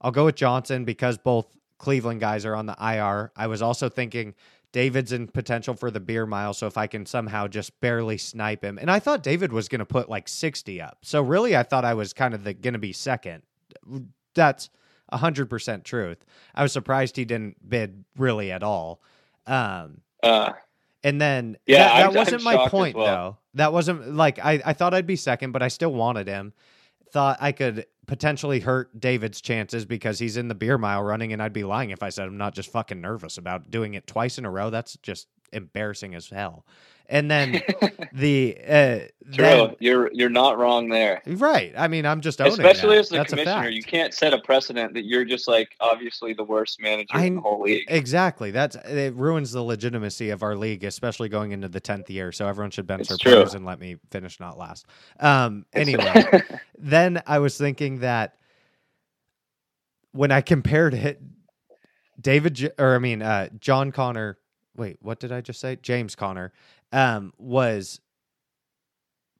I'll go with Johnson because both Cleveland guys are on the IR. I was also thinking David's in potential for the beer mile. So if I can somehow just barely snipe him, and I thought David was going to put like 60 up. So really, I thought I was kind of the going to be second. That's 100% truth. I was surprised he didn't bid really at all. Um, Uh, and then Yeah, that, that I'm- I'm wasn't my shocked as point well. though. That wasn't like I, I thought I'd be second, but I still wanted him. Thought I could potentially hurt David's chances because he's in the beer mile running, and I'd be lying if I said I'm not just fucking nervous about doing it twice in a row. That's just embarrassing as hell. And then the uh, true. then- you're you're not wrong there. right. I mean, I'm just owning Especially that. as the That's commissioner, you can't set a precedent that you're just like obviously the worst manager I- in the whole league. Exactly. That's it ruins the legitimacy of our league, especially going into the tenth year. So everyone should bench It's their players and let me finish not last. Um. Anyway, then I was thinking that when I compared it, David or I mean uh, John Connor. Wait, what did I just say? James Conner um, was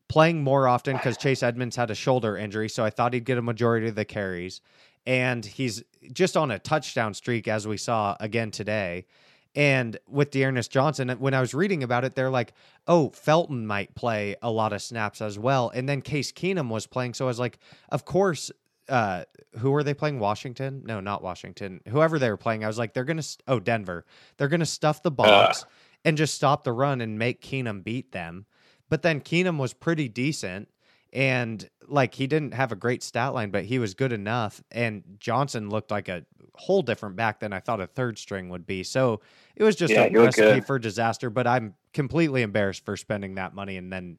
playing more often because Chase Edmonds had a shoulder injury, so I thought he'd get a majority of the carries. And he's just on a touchdown streak, as we saw again today. And with D'Ernest Johnson, when I was reading about it, they're like, oh, Felton might play a lot of snaps as well. And then Case Keenum was playing. So I was like, of course, uh, who were they playing? Washington? No, not Washington. Whoever they were playing, I was like, they're going to, oh, Denver. They're going to stuff the box and just stop the run and make Keenum beat them. But then Keenum was pretty decent. And like he didn't have a great stat line, but he was good enough. And Johnson looked like a whole different back than I thought a third string would be. So it was just Yeah, a recipe for disaster. But I'm completely embarrassed for spending that money and then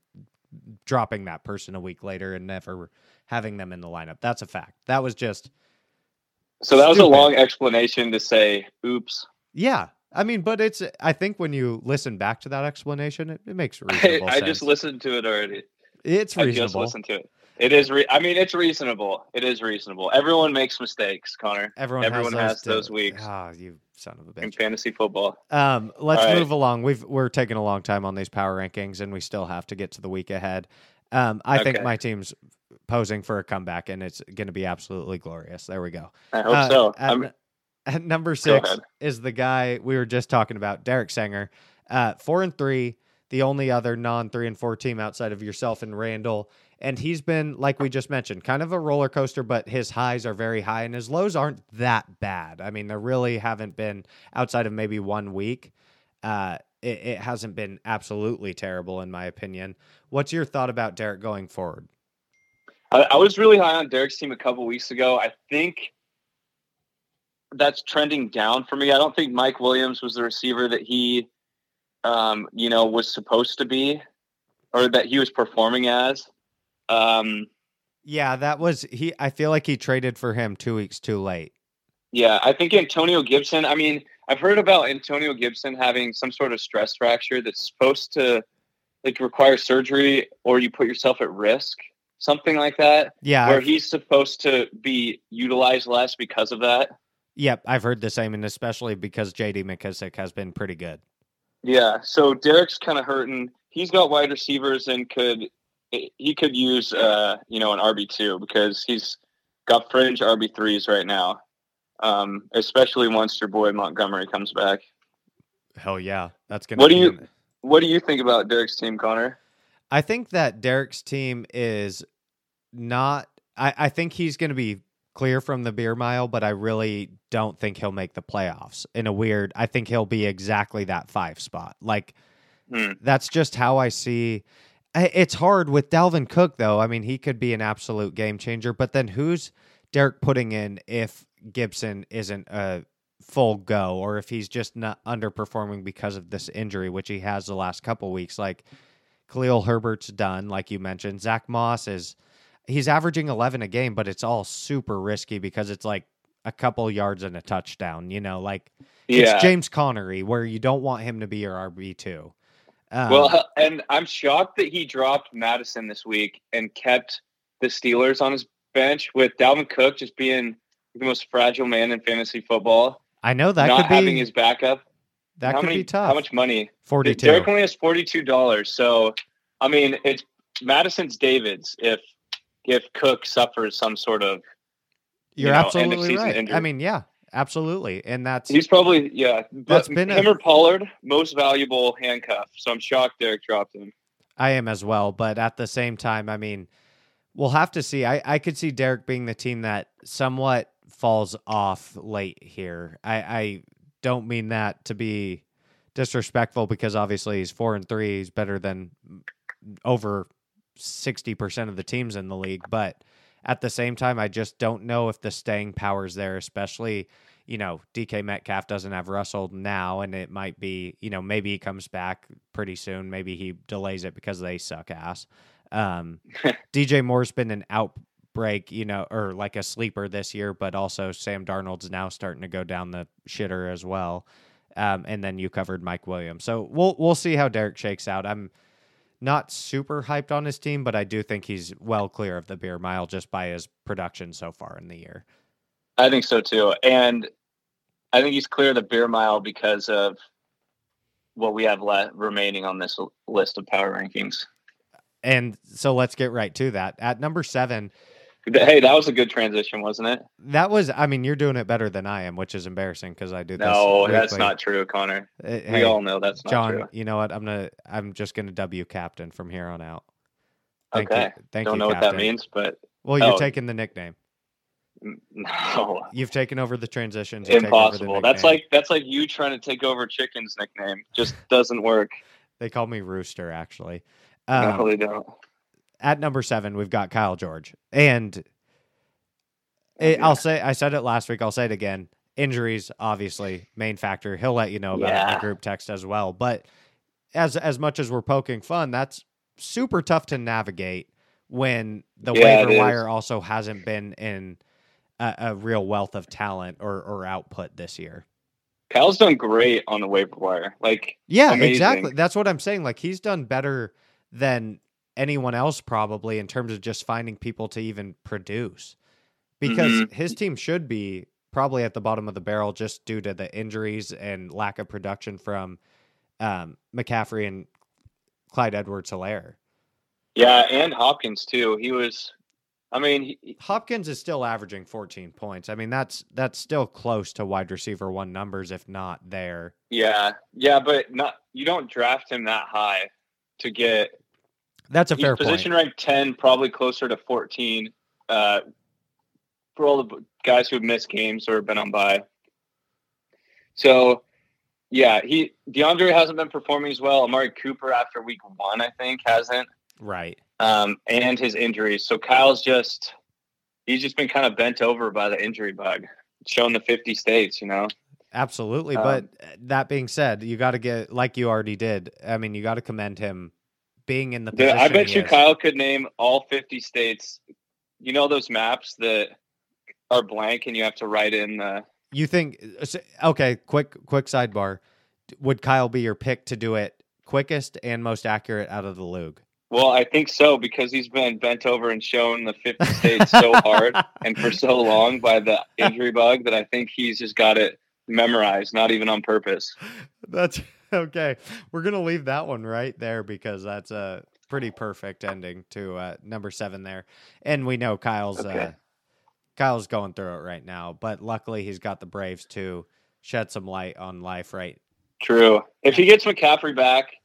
dropping that person a week later and never having them in the lineup. That's a fact. That was just so that was a long explanation to say, "Oops." yeah. I mean, but it's I think when you listen back to that explanation, it, it makes I, reasonable I sense. just listened to it already. it's reasonable. I just listened to it. It is. Re- I mean, it's reasonable. It is reasonable. Everyone makes mistakes, Connor. Everyone, Everyone has, has those, those weeks. Ah, you son of a in fantasy football. Um, let's All right. move along. We've we're taking a long time on these power rankings, and we still have to get to the week ahead. Um, I think my team's posing for a comeback, and it's going to be absolutely glorious. There we go. I hope Uh, so. At, at number six is the guy we were just talking about, Derek Sanger. Uh, four and three, the only other non three and four team outside of yourself and Randall. And he's been, like we just mentioned, kind of a roller coaster, but his highs are very high and his lows aren't that bad. I mean, there really haven't been outside of maybe one week. Uh, it, it hasn't been absolutely terrible, in my opinion. What's your thought about Derek going forward? I, I was really high on Derek's team a couple weeks ago. I think that's trending down for me. I don't think Mike Williams was the receiver that he, um, you know, was supposed to be, or that he was performing as. Um, Yeah, that was he. I feel like he traded for him two weeks too late. yeah, I think Antonio Gibson. I mean, I've heard about Antonio Gibson having some sort of stress fracture that's supposed to like require surgery, or you put yourself at risk, something like that. Yeah, where I've- he's supposed to be utilized less because of that. Yep, I've heard the same, and especially because J.D. McKissic has been pretty good. Yeah, so Derek's kind of hurting. He's got wide receivers and could he could use uh, you know an RB two because he's got fringe RB threes right now. Um, especially once your boy Montgomery comes back. Hell yeah, that's gonna. What do you- an- What do you think about Derek's team, Connor? I think that Derek's team is not. I, I think he's going to be clear from the beer mile, but I really don't think he'll make the playoffs. In a weird, I think he'll be exactly that five spot. Like Hmm. that's just how I see. It's hard with Dalvin Cook though. I mean, he could be an absolute game changer, but then who's Derek putting in if Gibson isn't a full go or if he's just not underperforming because of this injury, which he has the last couple weeks? Like Khalil Herbert's done, like you mentioned. Zach Moss is he's averaging eleven a game, but it's all super risky because it's like a couple yards and a touchdown. You know, like Yeah. it's James Connery, where you don't want him to be your RB two. Um, well, and I'm shocked that he dropped Mattison this week and kept the Steelers on his bench with Dalvin Cook just being the most fragile man in fantasy football, I know that not could be having his backup. that how could many, be tough. How much money? Forty two. Derek only has forty two dollars. So I mean, it's Mattison's David's if if Cook suffers some sort of You're you know, absolutely right. injury. I mean, yeah, absolutely, and that's He's probably yeah. That's been a- him or Pollard, most valuable handcuff. So I'm shocked Derek dropped him. I am as well, but at the same time, I mean, we'll have to see. I, I could see Derek being the team that somewhat falls off late here. I, I don't mean that to be disrespectful because obviously he's four and three. He's better than over sixty percent of the teams in the league, but at the same time, I just don't know if the staying power is there, especially you know, DK Metcalf doesn't have Russell now, and it might be, you know, maybe he comes back pretty soon. Maybe he delays it because they suck ass. Um, DJ Moore's been an outbreak, you know, or like a sleeper this year, but also Sam Darnold's now starting to go down the shitter as well. Um, and then you covered Mike Williams, so we'll we'll see how Derek shakes out. I'm not super hyped on his team, but I do think he's well clear of the beer mile just by his production so far in the year. I think so too, and I think he's clear of the beer mile because of what we have le- remaining on this list of power rankings. And so let's get right to that. At number seven, Hey, that was a good transition, wasn't it? that was, I mean, you're doing it better than I am, which is embarrassing because I do this. No, that's not true, Connor. Uh, we hey, all know that's not true. Jon, true. you know what? I'm gonna, I'm just gonna W captain from here on out. Thank Okay. you, thank Don't you, know what that means, but Well, you're Oh. taking the nickname. no, You've taken over the transitions. over the impossible. That's like that's like you trying to take over Chicken's nickname. Just doesn't work. they call me Rooster, actually. Um, no, they don't. At number seven, we've got Kyle George, and oh, it, I'll say I said it last week. I'll say it again. Injuries, obviously, main factor. He'll let you know about it in the group text as well. But as as much as we're poking fun, that's super tough to navigate when the Yeah, waiver wire also hasn't been in a, a real wealth of talent or or output this year. Kyle's done great on the waiver wire. Like Yeah, Amazing. exactly. That's what I'm saying. Like he's done better than anyone else probably in terms of just finding people to even produce. Because Mhm. his team should be probably at the bottom of the barrel just due to the injuries and lack of production from um, McCaffrey and Clyde Edwards Helaire. yeah, and Hopkins too. He was. I mean, he, Hopkins is still averaging 14 points. I mean, that's that's still close to wide receiver one numbers, if not there. yeah, yeah, but not. You don't draft him that high to get. That's a fair position point. ranked ten, probably closer to fourteen. Uh, for all the guys who've missed games or been on bye. So, yeah, he DeAndre hasn't been performing as well. Amari Cooper after week one, I think, hasn't. Right. um, and his injuries. So Kyle's just he's just been kind of bent over by the injury bug, showing the 50 states, you know. Absolutely. Um, but uh, that being said, you got to get, like you already did, I mean, you got to commend him being in the. I bet you is. Kyle could name all 50 states. You know those maps that are blank and you have to write in the You think, okay, quick, quick sidebar. Would Kyle be your pick to do it quickest and most accurate out of the league? well, I think so because he's been bent over and shown the 50 states so hard and for so long by the injury bug that I think he's just got it memorized, not even on purpose. That's okay. We're gonna leave that one right there because that's a pretty perfect ending to uh, number seven there. And we know Kyle's uh, Kyle's going through it right now, but luckily he's got the Braves to shed some light on life. Right? True. If he gets McCaffrey back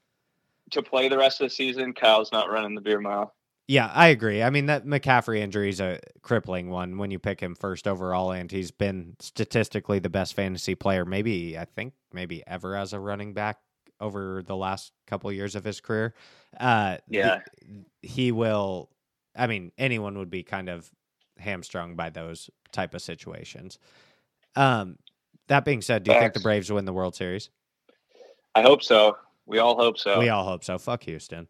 to play the rest of the season, Kyle's not running the beer mile. Yeah, I agree. I mean that McCaffrey injury is a crippling one when you pick him first overall, and he's been statistically the best fantasy player, maybe I think maybe ever as a running back over the last couple years of his career. Uh, Yeah. he, he will. I mean, anyone would be kind of hamstrung by those type of situations. Um, that being said, do you think the Braves win the World Series? I hope so. We all hope so. We all hope so. Fuck Houston.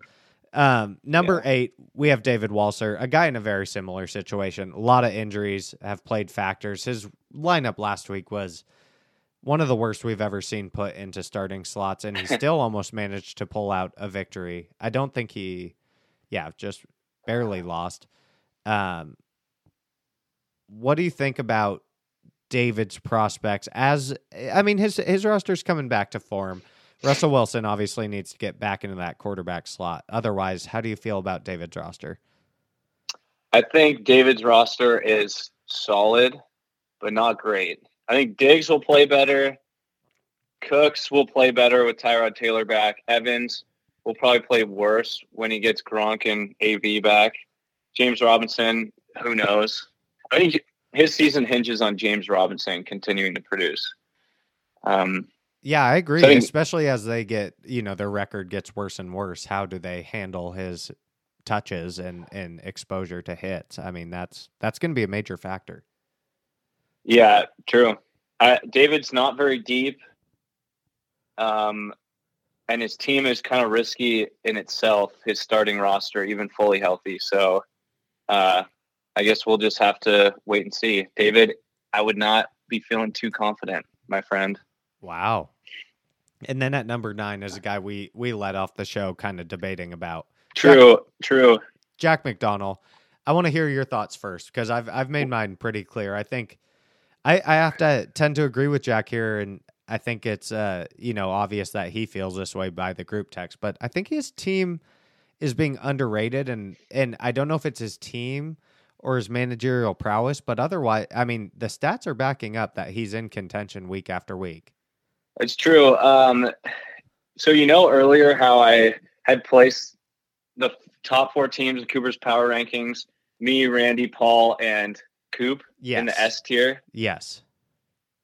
Um, number eight, we have David Walser, a guy in a very similar situation. A lot of injuries have played factors. His lineup last week was one of the worst we've ever seen put into starting slots, and he still almost managed to pull out a victory. I don't think he, yeah, just barely lost. Um, what do you think about David's prospects? As I mean, his his roster's coming back to form. Russell Wilson obviously needs to get back into that quarterback slot. Otherwise, how do you feel about David's roster? I think David's roster is solid, but not great. I think Diggs will play better. Cooks will play better with Tyrod Taylor back. Evans will probably play worse when he gets Gronk and AB back. James Robinson, who knows? I think his season hinges on James Robinson continuing to produce. Um, Yeah, I agree. So, I mean- especially as they get, you know, their record gets worse and worse. How do they handle his touches and and exposure to hits? I mean, that's that's going to be a major factor. Yeah, true. Uh, David's not very deep, um, and his team is kind of risky in itself. His starting roster, even fully healthy. So, uh, I guess we'll just have to wait and see. David, I would not be feeling too confident, my friend. Wow. And then at number nine is a guy we we let off the show kind of debating about True, true. Jack McDonald. I want to hear your thoughts first because I've I've made mine pretty clear. I think I I have to tend to agree with Jack here, and I think it's uh you know obvious that he feels this way by the group text, but I think his team is being underrated, and and I don't know if it's his team or his managerial prowess, but otherwise, I mean the stats are backing up that he's in contention week after week. It's true. Um, so you know earlier how I had placed the top four teams in Cooper's power rankings: me, Randy, Paul, and Coop Yes, in the S tier. yes,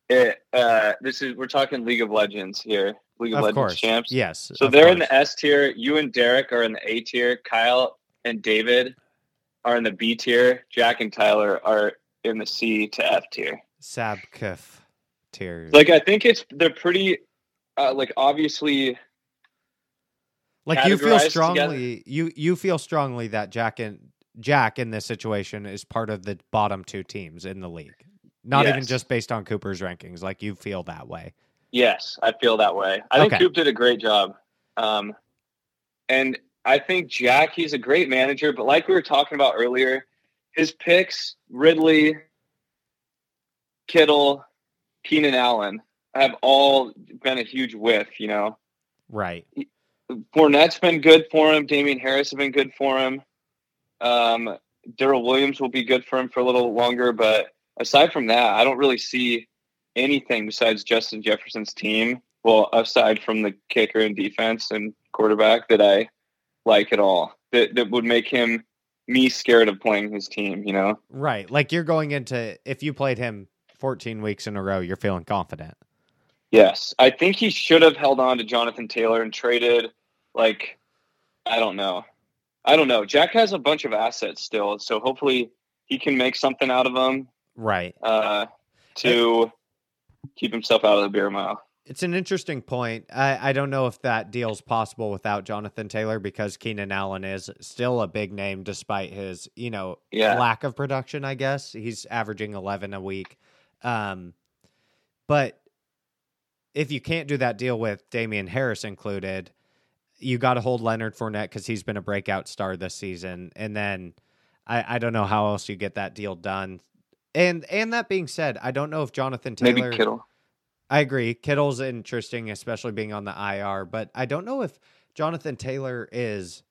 It, uh, this is we're talking League of Legends here, League of, of Legends course, champs. yes. So they're in the S tier. You and Derek are in the A tier. Kyle and David are in the B tier. Jack and Tyler are in the C to F tier. Sabkif Like I think it's they're pretty, uh, like obviously like you feel strongly you you feel strongly that Jack and Jack in this situation is part of the bottom two teams in the league. Not even just based on Cooper's rankings. Like you feel that way. Yes, I feel that way. I think Okay. Coop did a great job. Um, and I think Jack, he's a great manager, but like we were talking about earlier, his picks, Ridley, Kittle, Keenan Allen, have all been a huge whiff, you know. Right. Fournette's been good for him. Damien Harris has been good for him. Um, Darrel Williams will be good for him for a little longer, but aside from that, I don't really see anything besides Justin Jefferson's team. Well, aside from the kicker and defense and quarterback that I like at all, that that would make him me scared of playing his team. You know? Right. Like you're going into if you played him 14 weeks in a row, you're feeling confident. Yes, I think he should have held on to Jonathan Taylor and traded. Like, I don't know. I don't know. Jack has a bunch of assets still, so hopefully he can make something out of them Right. uh, to keep himself out of the beer mile. It's an interesting point. I, I don't know if that deal's possible without Jonathan Taylor because Keenan Allen is still a big name despite his, you know, Yeah. lack of production, I guess. He's averaging 11 a week. Um, but if you can't do that deal with Damien Harris included, you got to hold Leonard Fournette because he's been a breakout star this season. And then I, I don't know how else you get that deal done. And and that being said, I don't know if Jonathan Taylor. Maybe Kittle. I agree. Kittle's interesting, especially being on the IR, but I don't know if Jonathan Taylor is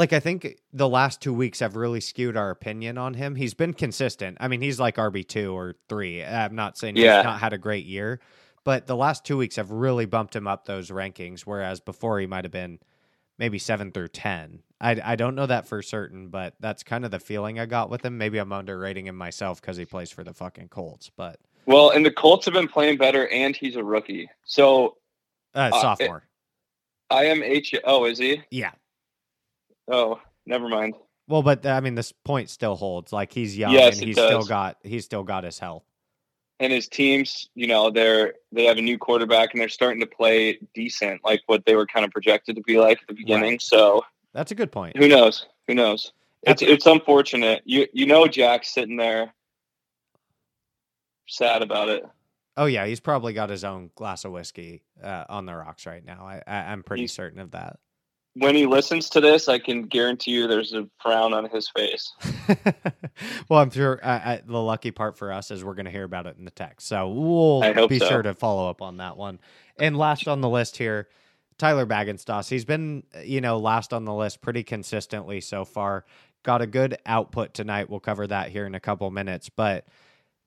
like I think the last two weeks have really skewed our opinion on him. He's been consistent. I mean, he's like RB two or three. I'm not saying Yeah. he's not had a great year, but the last two weeks have really bumped him up those rankings. Whereas before he might have been maybe seven through ten. I I don't know that for certain, but that's kind of the feeling I got with him. Maybe I'm underrating him myself because he plays for the fucking Colts, but Well, and the Colts have been playing better, and he's a rookie. So uh, Uh, sophomore. I am H. Oh, is he? Yeah. Oh, never mind. Well, but I mean, this point still holds. Like he's young Yes, and he's still got he's still got his health. and his teams, you know, they're they have a new quarterback and they're starting to play decent, like what they were kind of projected to be like at the beginning. So That's a good point. who knows? Who knows? It's it's unfortunate. You you know Jack's sitting there sad about it. Oh yeah, he's probably got his own glass of whiskey uh, on the rocks right now. I, I I'm pretty He's- certain of that. When he listens to this, I can guarantee you there's a frown on his face. well, I'm sure uh, uh, the lucky part for us is we're going to hear about it in the text. So we'll be so. sure to follow up on that one. And last on the list here, Tyler Baggenstos. He's been, you know, last on the list pretty consistently so far. got a good output tonight. We'll cover that here in a couple minutes. But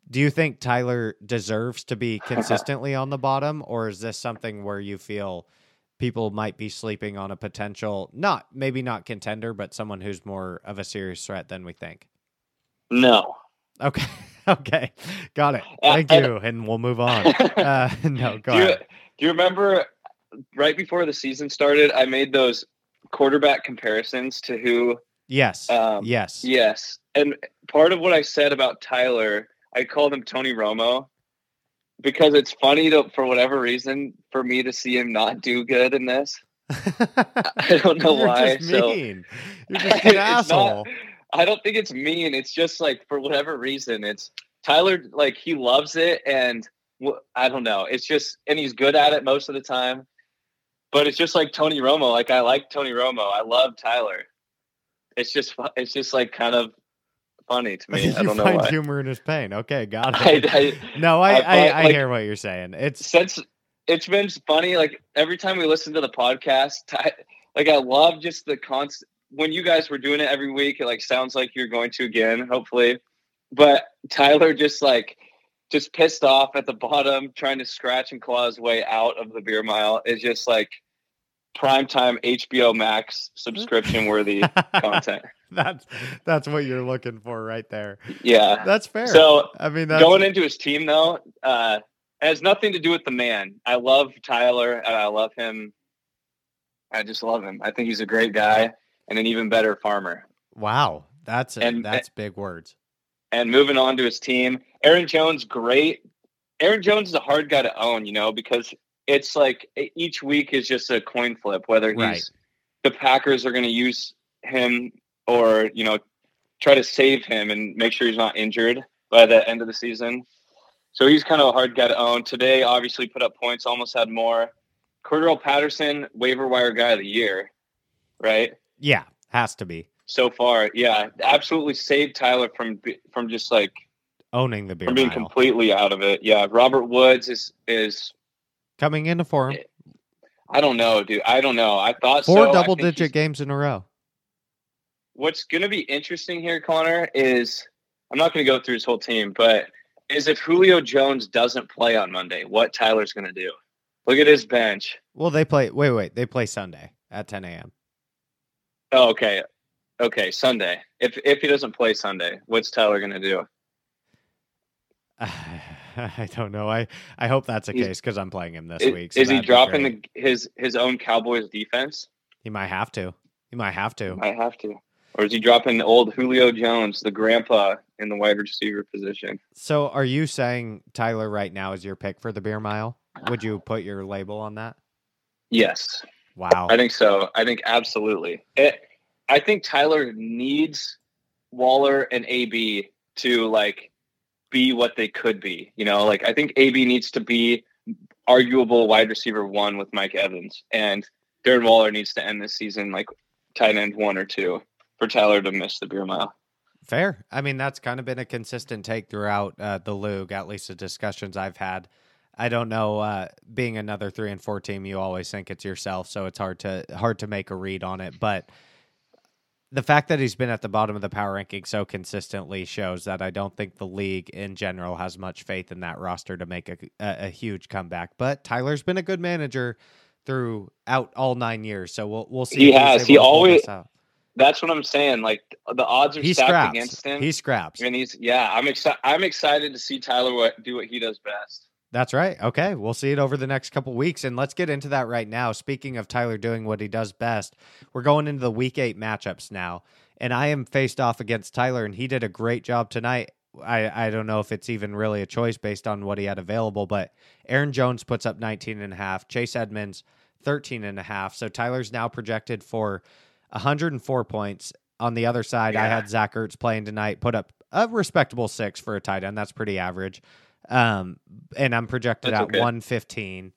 do you think Tyler deserves to be consistently on the bottom, or is this something where you feel people might be sleeping on a potential, not maybe not contender, but someone who's more of a serious threat than we think? No. Okay. Okay. Got it. Uh, Thank and- you. And we'll move on. Uh, no, go do, you, do you remember right before the season started, I made those quarterback comparisons to who? Yes. Um, yes. Yes. And part of what I said about Tyler, I called him Tony Romo because it's funny to, for whatever reason, for me to see him not do good in this. I don't know You're why. Just so mean. You're just an It's not- asshole. I don't think it's mean. It's just like for whatever reason, it's Tyler. Like he loves it, and I don't know. It's just, and he's good at it most of the time. But it's just like Tony Romo. Like I like Tony Romo. I love Tyler. It's just, it's just like kind of funny to me. I don't know why. humor in his pain. Okay, got it. I, no, I, I I, I, like- hear what you're saying. It's since it's been funny like every time we listen to the podcast like i love just the constant when you guys were doing it every week it like sounds like you're going to again hopefully but tyler just like just pissed off at the bottom trying to scratch and claw his way out of the beer mile is just like primetime hbo max subscription worthy content that's that's what you're looking for right there. yeah That's fair. so I mean, that's, going into his team though uh has nothing to do with the man i love tyler and i love him i just love him i think he's a great guy and an even better farmer wow, that's a, and- that's big words. and moving on to his team aaron jones great aaron jones is a hard guy to own you know because it's like each week is just a coin flip whether he's Right. the packers are going to use him or you know try to save him and make sure he's not injured by the end of the season. So he's kind of a hard guy to own. Today obviously put up points almost had more. Cordarrelle patterson waiver wire guy of the year right? Yeah, has to be. So far yeah. Absolutely saved tyler from from just like owning the beer from being mile. completely out of it. Yeah robert woods is is coming into form. i don't know dude. I don't know. I thought Four so. Double digit games in a row. What's going to be interesting here, Connor, is I'm not going to go through his whole team, but is if Julio Jones doesn't play on Monday, what Tyler's going to do? Look at his bench. Well, they play. Wait, wait. They play Sunday at 10 a.m. Oh, okay, okay, Sunday. If if he doesn't play Sunday, what's Tyler going to do? I don't know. I I hope that's the He's- case because I'm playing him this Is, week. so is he dropping the, his his own Cowboys defense? He might have to. He might have to. Might have to. Or is he dropping the old Julio Jones, the grandpa, in the wide receiver position? So, are you saying Tyler right now is your pick for the beer mile? Would you put your label on that? Yes. Wow. I think so. I think absolutely. It, I think Tyler needs Waller and AB to like be what they could be. You know, like I think AB needs to be arguable wide receiver one with Mike Evans, and Darren Waller needs to end this season like tight end one or two for Tyler to miss the beer mile. Fair. I mean, that's kind of been a consistent take throughout uh, the league, at least the discussions I've had. I don't know. Uh, being another three and four team, you always think it's yourself, so it's hard to hard to make a read on it. But the fact that he's been at the bottom of the power ranking so consistently shows that I don't think the league in general has much faith in that roster to make a, a, a huge comeback. But Tyler's been a good manager throughout all nine years, so we'll we'll see. He has. He always-. That's what I'm saying. Like the odds are he stacked scraps. against him. He scraps. and he's yeah. I'm excited. I'm excited to see Tyler what, do what he does best. That's right. Okay. We'll see it over the next couple weeks. And let's get into that right now. Speaking of Tyler doing what he does best, we're going into the week eight matchups now. And I am faced off against Tyler, and he did a great job tonight. I, I don't know if it's even really a choice based on what he had available, but Aaron Jones puts up 19 and a half, Chase Edmonds 13 and a half. So Tyler's now projected for 104 points. On the other side, I had Zach Ertz playing tonight, put up a respectable six for a tight end. That's pretty average. Um, and I'm projected That's at okay. 115.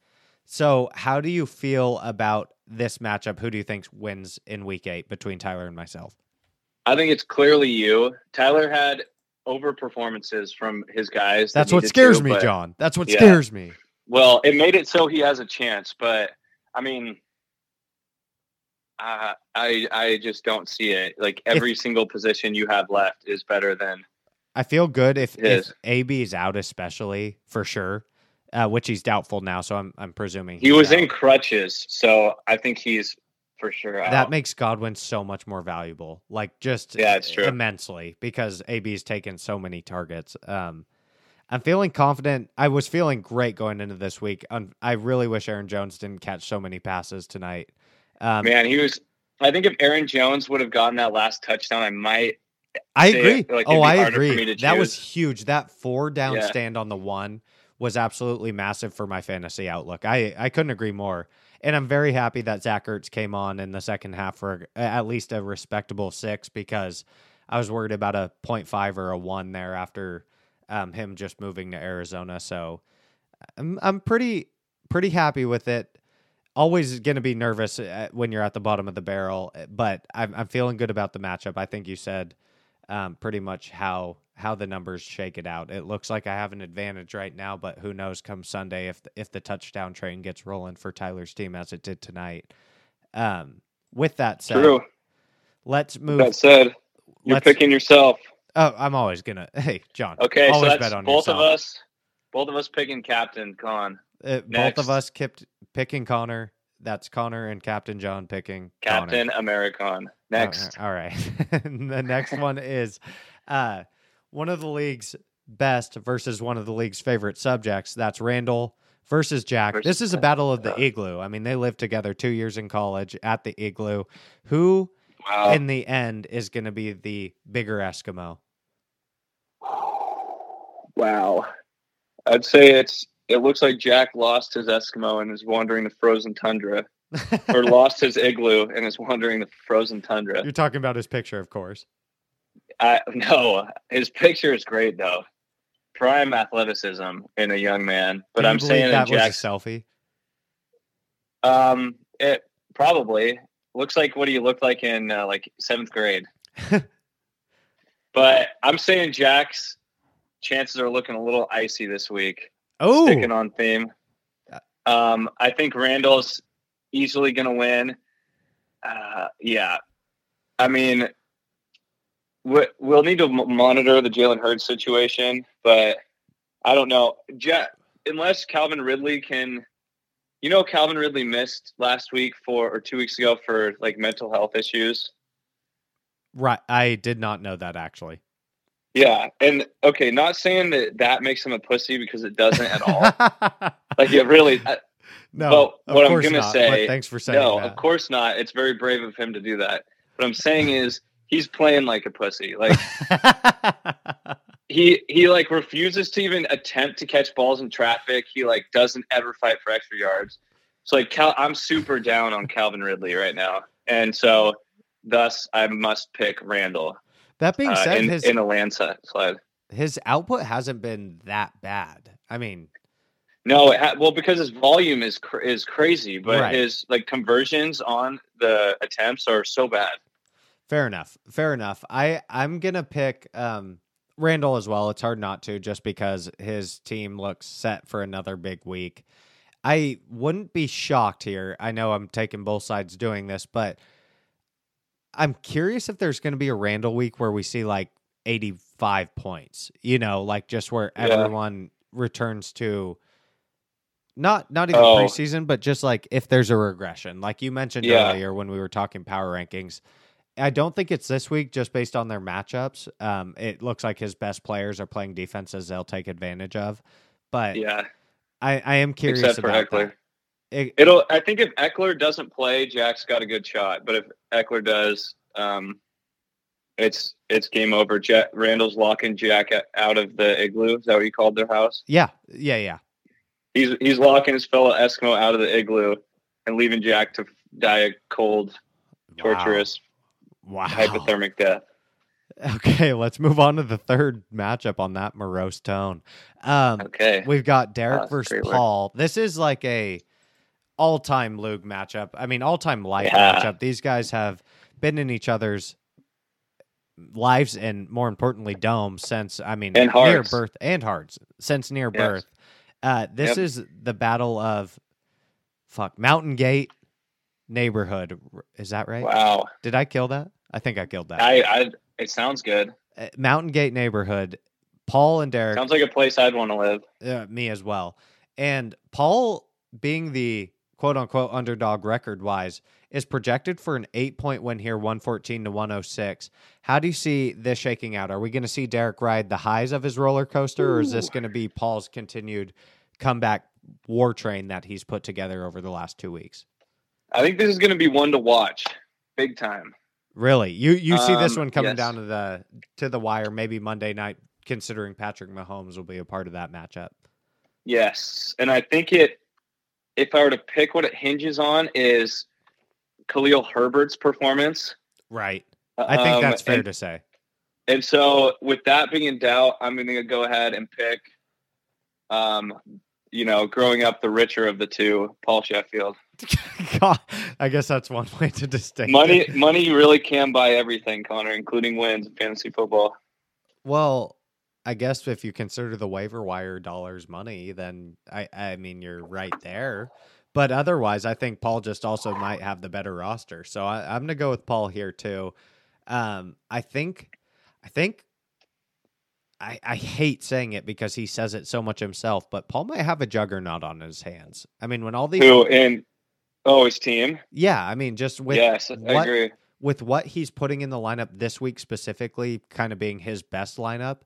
So, how do you feel about this matchup? Who do you think wins in week eight between Tyler and myself? I think it's clearly you. Tyler had over performances from his guys. that That's what scares to, me, Jon. That's what Yeah. scares me. Well, it made it so he has a chance, but I mean, uh, I I just don't see it. Like every single position you have left is better than I feel good if, if AB is out, especially for sure, uh, which he's doubtful now. So I'm I'm presuming he was out. in crutches. So I think he's for sure out. That makes Godwin so much more valuable, like just Yeah, it's true. immensely because AB's taken so many targets. Um, I'm feeling confident. I was feeling great going into this week. I really wish Aaron Jones didn't catch so many passes tonight. Um, Man, he was. I think if Aaron Jones would have gotten that last touchdown, I might. I agree. it, like, oh, I agree. That was huge. That four down Yeah. stand on the one was absolutely massive for my fantasy outlook. I, I couldn't agree more. And I'm very happy that Zach Ertz came on in the second half for at least a respectable six because I was worried about a 0.5 or a one there after um, him just moving to Arizona. So I'm, I'm pretty pretty happy with it. Always going to be nervous uh, when you're at the bottom of the barrel, uh, but I'm, I'm feeling good about the matchup. I think you said um, pretty much how how the numbers shake it out. It looks like I have an advantage right now, but who knows come Sunday if the, if the touchdown train gets rolling for Tyler's team as it did tonight. Um, with that said, True. let's move. That said, you're picking yourself. Oh, I'm always gonna. Hey, Jon. Okay, so always that's bet on both yourself. of us. Both of us picking captain. Con Uh, both of us kept picking Connor. That's Connor and Captain Jon picking Connor. Captain Americon. Next. Uh, all right. the next one is uh, one of the league's best versus one of the league's favorite subjects. That's Randall versus Jack. Versus this is a battle of the igloo. I mean, they lived together two years in college at the igloo. Who, Wow. in the end, is going to be the bigger Eskimo? wow. I'd say it's. It looks like Jack lost his Eskimo and is wandering the frozen tundra, or lost his igloo and is wandering the frozen tundra. You're talking about his picture, of course. I no, his picture is great though. Prime athleticism in a young man, but you I'm saying that in was a Jack's selfie. Um, it probably looks like what he looked like in uh, like seventh grade. but I'm saying Jack's chances are looking a little icy this week. Oh, Sticking on theme. Um, I think Randall's easily going to win. Uh, yeah, I mean, we, we'll need to m- monitor the Jalen Hurts situation, but I don't know. Jack, unless Calvin Ridley can you know, Calvin Ridley missed last week for or two weeks ago for like mental health issues. right. I did not know that actually. Yeah, and okay, not saying that that makes him a pussy because it doesn't at all. like it really. I, no, of what I'm gonna not, say- but thanks for saying no, that. of course not. It's very brave of him to do that. What I'm saying is he's playing like a pussy. Like he he like refuses to even attempt to catch balls in traffic. He like doesn't ever fight for extra yards. So like Cal, I'm super down on Calvin Ridley right now, and so thus I must pick Randall that being uh, said, in, his in a landslide. slide. his output hasn't been that bad. I mean, No, it ha- well because his volume is cr- is crazy, but Right. his like conversions on the attempts are so bad. fair enough. Fair enough. I I'm gonna pick um Randall as well. It's hard not to, just because his team looks set for another big week. I wouldn't be shocked here. I know I'm taking both sides doing this, but I'm curious if there's going to be a Randall week where we see like 85 points. You know, like just where Yeah. everyone returns to not not even Oh. preseason, but just like if there's a regression, like you mentioned Yeah. earlier when we were talking power rankings. I don't think it's this week just based on their matchups. Um, it looks like his best players are playing defenses they'll take advantage of. But Yeah, I, I am curious except about that. It- It'll. I think if Ekeler doesn't play, Jack's got a good shot. But if Ekeler does, um, it's it's game over. Jack, Randall's locking Jack out of the igloo. Is that what you called their house? yeah, yeah, yeah. He's he's locking his fellow Eskimo out of the igloo and leaving Jack to die a cold, torturous, Wow. hypothermic death. Okay, let's move on to the third matchup on that morose tone. Um, Okay. We've got Derek that's versus great work. Paul. This is like a all-time LOOG matchup. I mean, all-time life Yeah. matchup. These guys have been in each other's lives and more importantly domes since I mean And near hearts. birth and hearts since near Yes. birth. Uh, this Yep. is the battle of fuck Mountain Gate neighborhood. Is that right? Wow. Did I kill that? I think I killed that. I, I it sounds good. Uh, Mountain Gate neighborhood. Paul and Derek. Sounds like a place I'd want to live. uh, me as well. And Paul, being the quote unquote underdog record wise, is projected for an eight point win here, 114 to 106. How do you see this shaking out? Are we going to see Derek ride the highs of his roller coaster, or is this going to be Paul's continued comeback war train that he's put together over the last two weeks? I think this is going to be one to watch, big time. Really, you you see this Um, one coming yes. down to the to the wire, maybe Monday night, considering Patrick Mahomes will be a part of that matchup. Yes, and I think it. If I were to pick what it hinges on, is Khalil Herbert's performance. Right. I think Um, that's fair and, to say. and so, with that being in doubt, I'm going to go ahead and pick. Um, you know, growing up the richer of the two, Paul Sheffield. God, I guess that's one way to distinguish. Money, it. money really can buy everything, Connor, including wins in fantasy football. Well, I guess if you consider the waiver wire dollars money, then I, I mean you're right there. But otherwise, I think Paul just also might have the better roster. So I, I'm gonna go with Paul here too. Um, I think, I think, I, I hate saying it because he says it so much himself, but Paul might have a juggernaut on his hands. I mean, when all these, Who in? Oh, his team. yeah, I mean, just with yes, I agree. with what he's putting in the lineup this week specifically, kind of being his best lineup,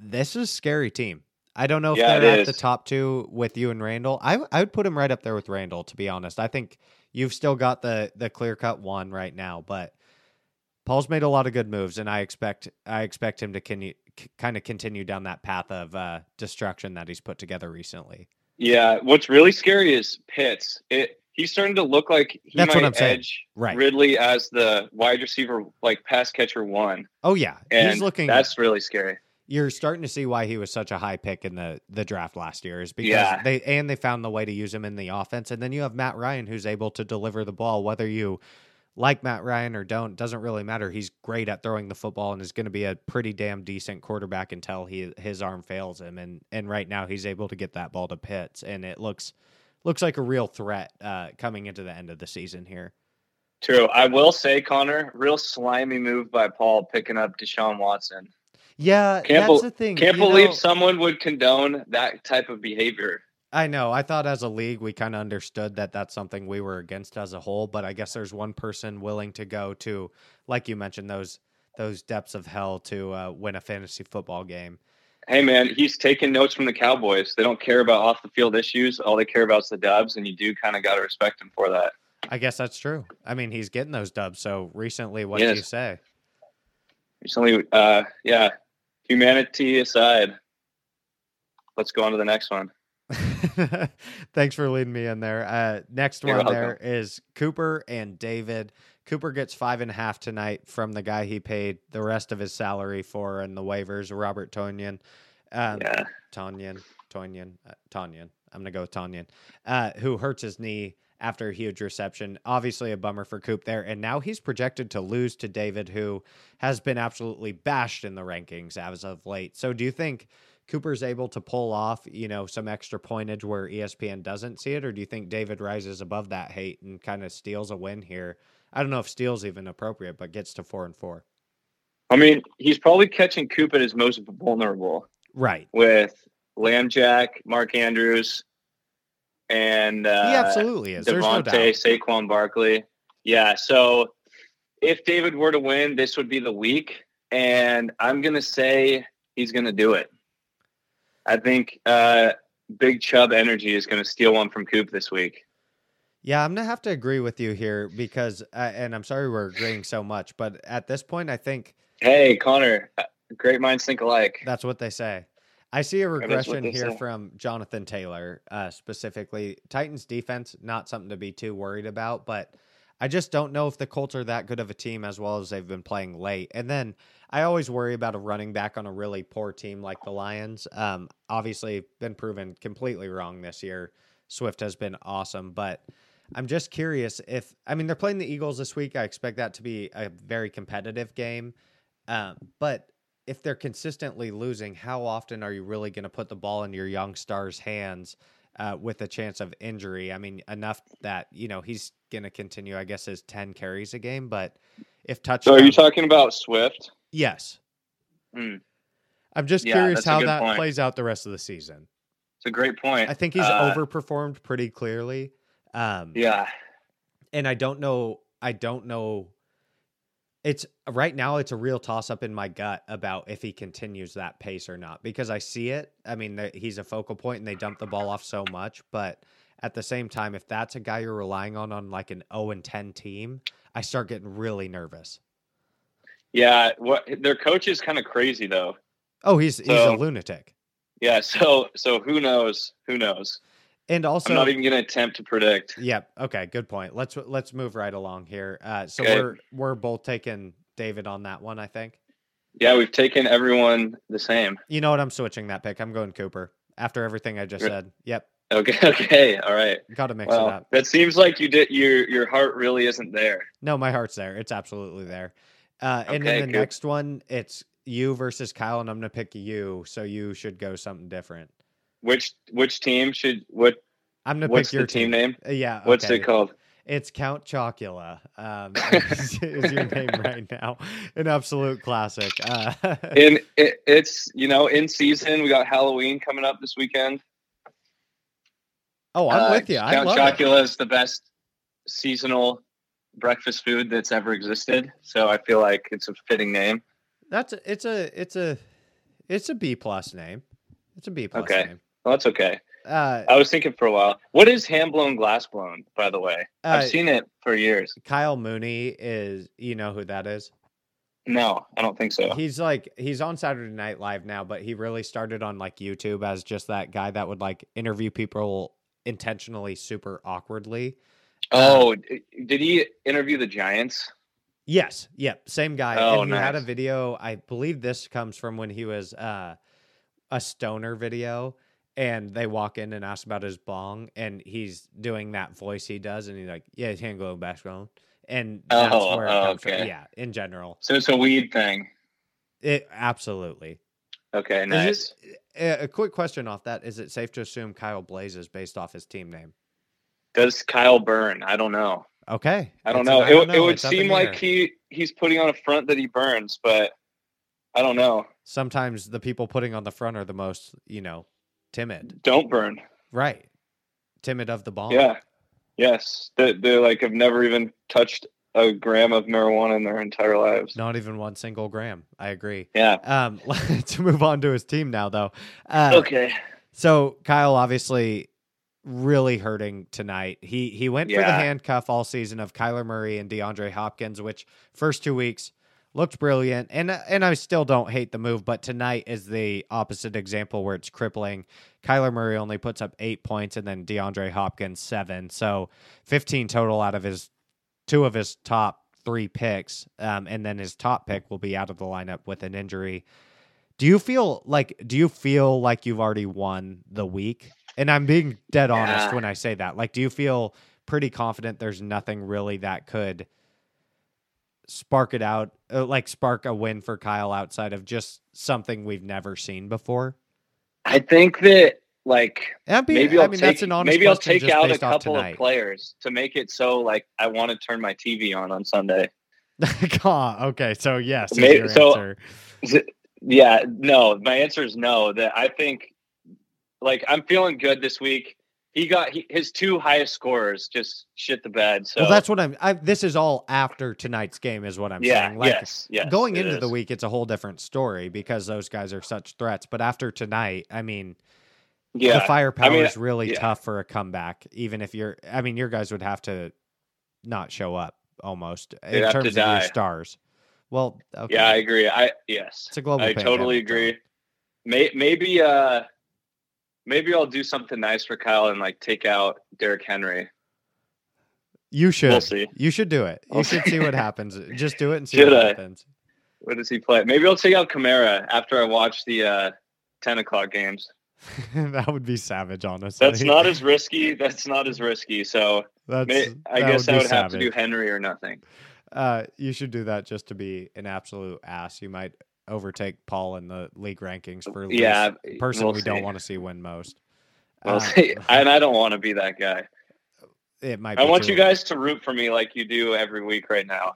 this is a scary team. I don't know if Yeah, they're at the top two with you and Randall. I I would put him right up there with Randall, to be honest. I think you've still got the the clear cut one right now, but Paul's made a lot of good moves, and I expect I expect him to con- kind of continue down that path of uh, destruction that he's put together recently. Yeah, what's really scary is Pitts. It he's starting to look like he That's might what I'm saying. edge Right. Ridley as the wide receiver, like pass catcher one, Oh yeah, and he's looking. that's really scary. You're starting to see why he was such a high pick in the the draft last year is because Yeah. they and they found the way to use him in the offense and then you have Matt Ryan who's able to deliver the ball whether you like Matt Ryan or don't doesn't really matter he's great at throwing the football and is going to be a pretty damn decent quarterback until he his arm fails him and and right now he's able to get that ball to Pitts and it looks looks like a real threat uh, coming into the end of the season here True. I will say, Connor, real slimy move by Paul picking up Deshaun Watson. Yeah Can't that's bel- the thing Can't you believe know- someone would condone that type of behavior. I know. I thought as a league we kind of understood that that's something we were against as a whole, but I guess there's one person willing to go to, like you mentioned, those those depths of hell to uh, win a fantasy football game. Hey, man, he's taking notes from the Cowboys. They don't care about off the field issues. All they care about is the dubs, and you do kind of got to respect him for that. I guess that's true. I mean, he's getting those dubs. So recently, what Yes. you say? Recently, uh, yeah, humanity aside, let's go on to the next one. Thanks for leading me in there. Uh, next You're one welcome. there is Cooper and David. Cooper gets five and a half tonight from the guy he paid the rest of his salary for in the waivers, Robert Tonyan. Um, Yeah. Tanyan, Tonyan, uh, Tanyan. I'm gonna go with Tanyan, uh, who hurts his knee after a huge reception. Obviously, a bummer for Coop there, and now he's projected to lose to David, who has been absolutely bashed in the rankings as of late. So, do you think Cooper's able to pull off, you know, some extra pointage where ESPN doesn't see it, or do you think David rises above that hate and kind of steals a win here? I don't know if steals even appropriate, but gets to four and four. I mean, he's probably catching Coop at his most vulnerable Right. with Lambjack, Mark Andrews, and uh, he absolutely is. There's no doubt. Saquon Barkley. Yeah. So if David were to win, this would be the week. And I'm going to say he's going to do it. I think uh, Big Chub Energy is going to steal one from Coop this week. Yeah, I'm gonna have to agree with you here because, uh, and I'm sorry we're agreeing so much, but at this point, I think Hey, Connor, uh, great minds think alike. that's what they say. I see a That is what regression here say. from Jonathan Taylor, uh, specifically Titans defense. Not something to be too worried about, but I just don't know if the Colts are that good of a team as well as they've been playing late. And then I always worry about a running back on a really poor team like the Lions. Um, obviously, been proven completely wrong this year. Swift has been awesome, but I'm just curious if I mean they're playing the Eagles this week. I expect that to be a very competitive game, um, but if they're consistently losing, how often are you really going to put the ball in your young stars' hands uh, with a chance of injury. I mean, enough that you know he's going to continue. I guess his ten carries a game, but if touchdown, So are you talking about Swift? yes, Hmm. I'm just Yeah, curious how that point. plays out the rest of the season. It's a great point. I think he's Uh, overperformed pretty clearly. Um, Yeah. and I don't know. I don't know. It's right now. It's a real toss up in my gut about if he continues that pace or not because I see it. I mean, the- he's a focal point and they dump the ball off so much. But at the same time, if that's a guy you're relying on on like an zero and ten team, I start getting really nervous. Yeah. What their coach is kind of crazy though. Oh, he's he's a lunatic. Yeah. So so who knows? Who knows? And also, I'm not even gonna attempt to predict. Yep. Okay. Good point. Let's let's move right along here. Uh, so Okay. we're we're both taking David on that one. I think. Yeah, we've taken everyone the same. You know what? I'm switching that pick. I'm going Cooper after everything I just said. Yep. Okay. Okay. All right. Got to mix it up. that seems like you did. Your your heart really isn't there. No, my heart's there. It's absolutely there. Uh, and Okay, then the good. next one, it's you versus Kyle, and I'm gonna pick you. So you should go something different. Which which team should what? I'm gonna What's pick your the team name? Uh, Yeah. What's it called? It's Count Chocula. Um, is, is your name right now? An absolute classic. Uh, In it, it's you know in season. We got Halloween coming up this weekend. oh, I'm Uh, with you. I Count love. Chocula is the best seasonal breakfast food that's ever existed. So I feel like it's a fitting name. That's a, it's a it's a it's a B plus name. It's a B plus Okay. name. Well, that's okay. Uh, I was thinking for a while. What is hand blown glass blown? By the way, uh, I've seen it for years. Kyle Mooney is you know who that is? No, I don't think so. He's like he's on Saturday Night Live now, but he really started on like YouTube as just that guy that would like interview people intentionally super awkwardly. Oh, d- did he interview the Giants? Yes, yep, same guy. Oh, and he had a video. I believe this comes from when he was uh, a stoner video, and they walk in and ask about his bong, and he's doing that voice he does, and he's like, "Yeah, his hand going background," and that's Oh, where it oh, comes from. Yeah, in general, So it's a weed thing. it absolutely. Okay, nice. it- a, quick question off that: Is it safe to assume Kyle Blaze is based off his team name? Does Kyle burn? I don't know. Okay, I don't know. an- It, it would It's seem like he he's putting on a front that he burns, but I don't know. sometimes the people putting on the front are the most, you know, timid. Don't burn. Right. Timid of the bomb. Yeah. Yes. They they like have never even touched a gram of marijuana in their entire lives. Not even one single gram. I agree. Yeah. Um, to move on to his team now, though. Uh, Okay. So Kyle obviously really hurting tonight. He he went for the handcuff all season of Kyler Murray and DeAndre Hopkins, which first two weeks looked brilliant. And and I still don't hate the move, but tonight is the opposite example where it's crippling. Kyler Murray only puts up eight points, and then DeAndre Hopkins seven, so fifteen total out of his two of his top three picks, um, and then his top pick will be out of the lineup with an injury. Do you feel like do you feel like you've already won the week? And I'm being dead honest Yeah. when I say that. Like do you feel pretty confident there's nothing really that could spark it out uh, like spark a win for Kyle outside of just something we've never seen before? I think that like be- maybe I'll I mean take that's an honest maybe I'll take out a couple of players to make it so like I want to turn my TV on on Sunday. Okay, so yes, is May- your so- it- Yeah, no. My answer is no. That I think, like, I'm feeling good this week. He got he, his two highest scorers just shit the bed. So well, that's what I'm. I, this is all after tonight's game, is what I'm yeah, saying. Like, yes, yes. going into the week, it's a whole different story because those guys are such threats. But after tonight, I mean, yeah, the firepower mean, is really yeah. tough for a comeback. Even if you're, I mean, your guys would have to not show up almost They'd in terms of your stars. Well, okay. yeah, I agree. I yes, it's a global. I totally agree. May, maybe uh, maybe I'll do something nice for Kyle and like take out Derrick Henry. You should. We'll see. You should do it. You should see. what happens. Just do it and see Should what I? happens. What does he play? Maybe I'll take out Kamara after I watch the uh, ten o'clock games. that would be savage, honestly. That's not as risky. That's not as risky. So That's. may, I that guess be I would have to do. Henry or nothing. Uh, you should do that just to be an absolute ass. You might overtake Paul in the league rankings for Yeah, person we'll we don't want to see win most. We'll um, see. And I don't want to be that guy. it might. I want you guys to root for me like you do every week right now.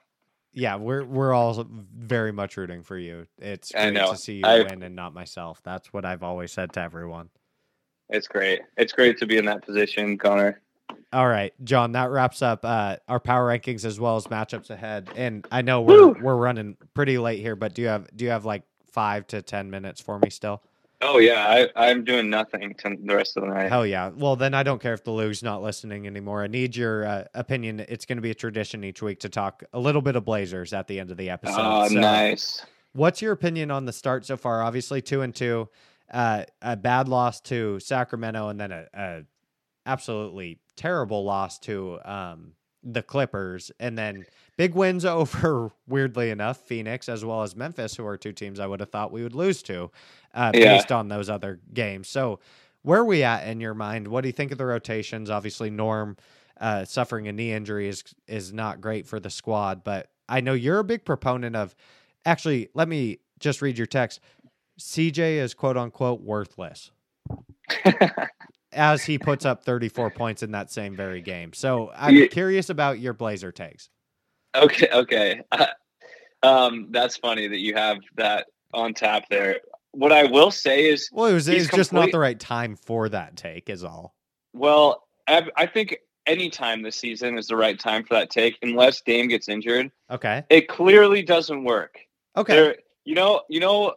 Yeah, we're we're all very much rooting for you. It's great to see you I- win and not myself. That's what I've always said to everyone. It's great. It's great to be in that position, Connor. All right, Jon, that wraps up uh, our power rankings as well as matchups ahead. And I know we're Woo! we're running pretty late here, but do you have do you have like five to ten minutes for me still? Oh yeah, I, I'm doing nothing to the rest of the night. Hell yeah. Well, then I don't care if the Lou's not listening anymore. I need your uh, opinion. It's going to be a tradition each week to talk a little bit of Blazers at the end of the episode. Oh, So- nice. What's your opinion on the start so far? Obviously, two and two, uh, a bad loss to Sacramento, and then a, a absolutely terrible loss to um, the Clippers, and then big wins over, weirdly enough, Phoenix as well as Memphis, who are two teams I would have thought we would lose to, uh, Yeah. based on those other games. So, where are we at in your mind? What do you think of the rotations? Obviously, Norm uh, suffering a knee injury is is not great for the squad, but I know you're a big proponent of. Actually, let me just read your text. CJ is quote unquote worthless as he puts up 34 points in that same very game. So I'm Yeah. curious about your Blazer takes. Okay, okay. um, that's funny that you have that on tap there. What I will say is, Well, it was it's just not the right time for that take, is all. well, I, I think any time this season is the right time for that take, unless Dame gets injured. Okay. It clearly doesn't work. Okay. There, you know, you know.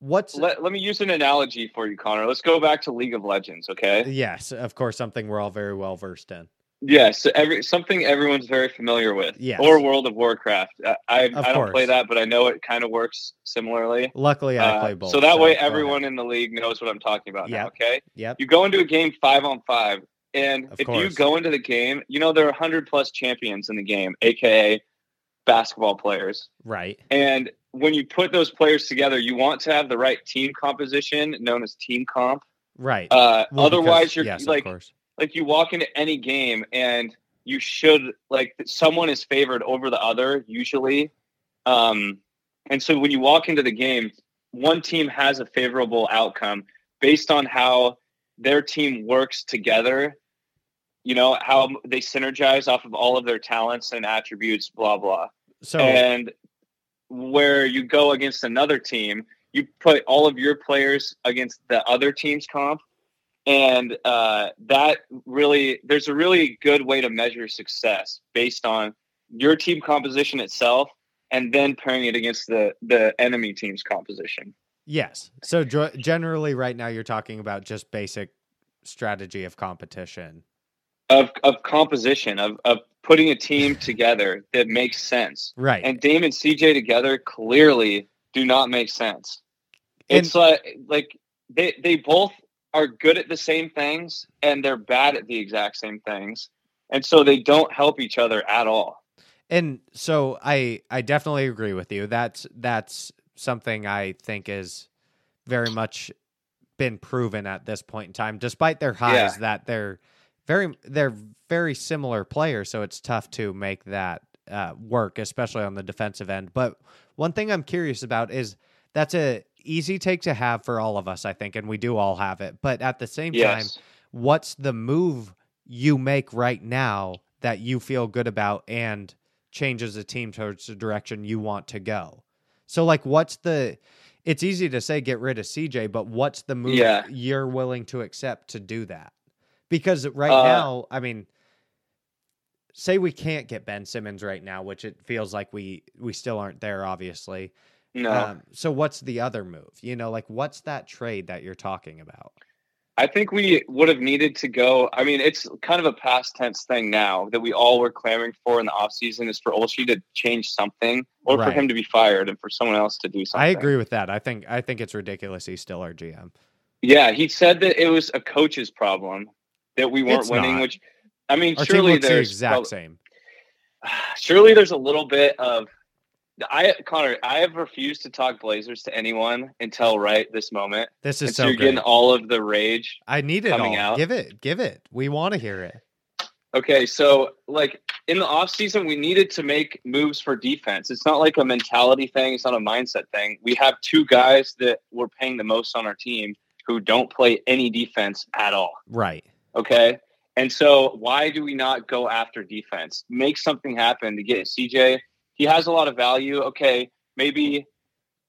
What's Let, let me use an analogy for you, Connor. Let's go back to League of Legends, okay? yes, of course, something we're all very well versed in. Yes, every something everyone's very familiar with. Yes. Or World of Warcraft. I I, I don't play that, but I know it kind of works similarly. Luckily, I Uh, play both. so that way, go ahead. everyone in the league knows what I'm talking about. Now, okay, Yep. you go into a game five on five, and Of if you go into the game, you know there are hundred plus champions in the game, aka basketball players. Right. And when you put those players together, you want to have the right team composition, known as team comp. Right. Uh, Well, otherwise, because- you're yes, like like you walk into any game and you should like someone is favored over the other usually um and so when you walk into the game one team has a favorable outcome based on how their team works together you know how they synergize off of all of their talents and attributes blah blah So and where you go against another team, you put all of your players against the other team's comp, and uh, that really there's a really good way to measure success based on your team composition itself, and then pairing it against the the enemy team's composition. yes. So generally, right now, you're talking about just basic strategy of competition. Of, of composition of, of putting a team together that makes sense Right. and Dame and CJ together clearly do not make sense. It's like like they they both are good at the same things and they're bad at the exact same things. And so they don't help each other at all. And so I I definitely agree with you. That's that's something I think is very much been proven at this point in time, despite their highs Yeah. that they're very they're very similar players, so it's tough to make that uh, work, especially on the defensive end. But one thing I'm curious about is that's a easy take to have for all of us, I think, and we do all have it. But at the same time, what's the move you make right now that you feel good about and changes the team towards the direction you want to go? So, like, what's the? It's easy to say get rid of CJ, but what's the move Yeah. you're willing to accept to do that? Because right Uh, now, I mean, say we can't get Ben Simmons right now, which it feels like we we still aren't there, obviously. No. Um, so, what's the other move? You know, like what's that trade that you're talking about? I think we would have needed to go. I mean, it's kind of a past tense thing now that we all were clamoring for in the offseason is for Olshey to change something or for him to be fired and for someone else to do something. I agree with that. I think I think it's ridiculous he's still our GM. Yeah, he said that it was a coach's problem that we weren't It's winning, not. which I mean, Our surely looks the there's exact prob- same. surely there's a little bit of I Connor, I have refused to talk Blazers to anyone until right this moment. This And is so so you're getting all of the rage. I need it coming all. out. Give it, give it. We want to hear it. Okay, so like in the offseason, we needed to make moves for defense. It's not like a mentality thing, it's not a mindset thing. We have two guys that we're paying the most on our team who don't play any defense at all. Right. Okay. And so why do we not go after defense? Make something happen to get CJ. He has a lot of value. Okay. Maybe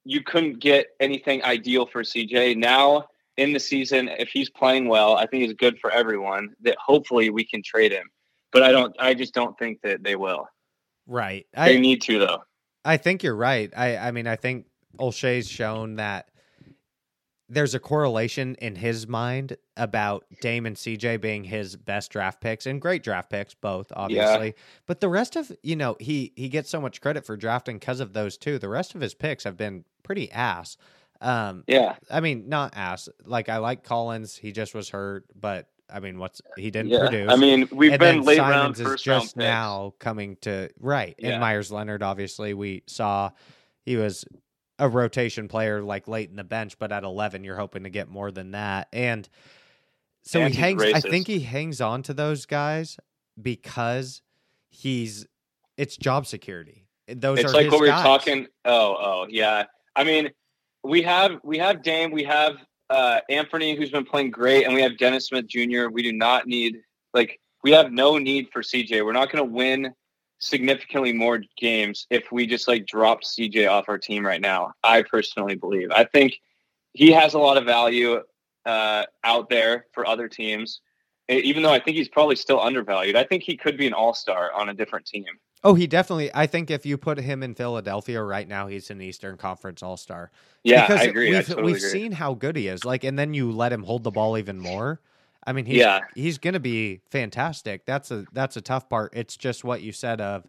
you couldn't get anything ideal for CJ. Now in the season, if he's playing well, I think it's good for everyone that hopefully we can trade him. But I don't I just don't think that they will. Right. They I need to though. I think you're right. I I mean I think Olshey's shown that there's a correlation in his mind about Dame and CJ being his best draft picks and great draft picks both obviously. But the rest of, you know, he he gets so much credit for drafting cuz of those two. The rest of his picks have been pretty ass. Um Yeah. I mean, not ass. Like I like Collins, he just was hurt, but I mean, what's he didn't Yeah. produce. I mean, we've and been late Simons round is first round just now coming to right. Yeah. And Meyers Leonard, obviously, we saw he was a rotation player like late in the bench, but at eleven, you're hoping to get more than that. And so And he hangs. I think he hangs on to those guys because he's it's job security. Those it's are like what we were guys. talking. Oh, oh, yeah. I mean, we have we have Dame, we have uh, Anthony, who's been playing great, and we have Dennis Smith Jr. We do not need like we have no need for CJ. We're not going to win significantly more games if we just like dropped CJ off our team right now. I personally believe. I think he has a lot of value uh, out there for other teams. Even though I think he's probably still undervalued, I think he could be an all star on a different team. Oh, he definitely. I think if you put him in Philadelphia right now, he's an Eastern Conference All Star. Yeah, because I agree. We've, I totally we've agree. seen how good he is. Like, and then you let him hold the ball even more. I mean, he's, Yeah. he's going to be fantastic. That's a that's a tough part. It's just what you said of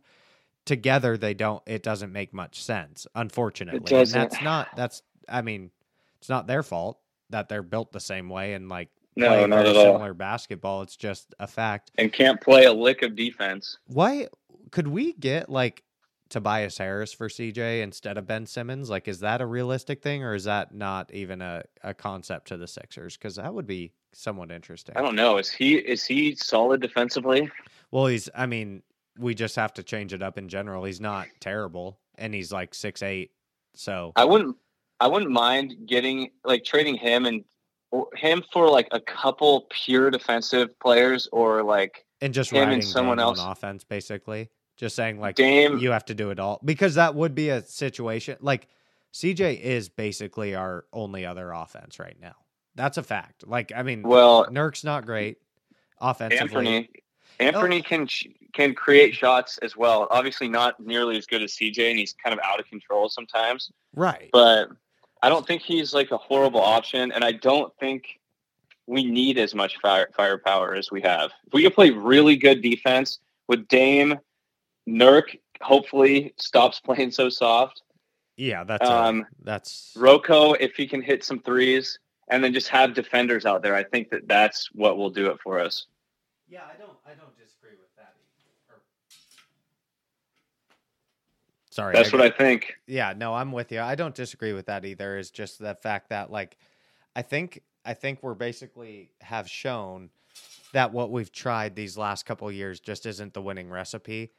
together they don't. It doesn't make much sense, unfortunately. And doesn't. that's not. That's. I mean, it's not their fault that they're built the same way and like No, not at all. similar basketball. It's just a fact. and can't play a lick of defense. Why could we get like Tobias Harris for CJ instead of Ben Simmons? Like, is that a realistic thing, or is that not even a, a concept to the Sixers? Because that would be somewhat interesting. I don't know. Is he is he solid defensively? Well, he's. I mean, we just have to change it up in general. He's not terrible, and he's like six eight. So I wouldn't I wouldn't mind getting like trading him and him for like a couple pure defensive players or like and just him and someone Dame on else. offense, basically. Just saying, like Dame. you have to do it all because that would be a situation like CJ is basically our only other offense right now. That's a fact. Like, I mean, well, Nurk's not great offensively. Anthony Anthony can can create shots as well. Obviously, not nearly as good as CJ, and he's kind of out of control sometimes. Right. But I don't think he's like a horrible option, and I don't think we need as much fire firepower as we have. If we could play really good defense with Dame, Nurk, hopefully stops playing so soft. yeah, that's a- Um, that's Rocco, if he can hit some threes, and then just have defenders out there, I think that that's what will do it for us. Yeah, I don't I don't disagree with that. Either. Sorry. That's what I think. Yeah, no, I'm with you. I don't disagree with that either. Is just the fact that like I think I think we're basically have shown that what we've tried these last couple of years just isn't the winning recipe.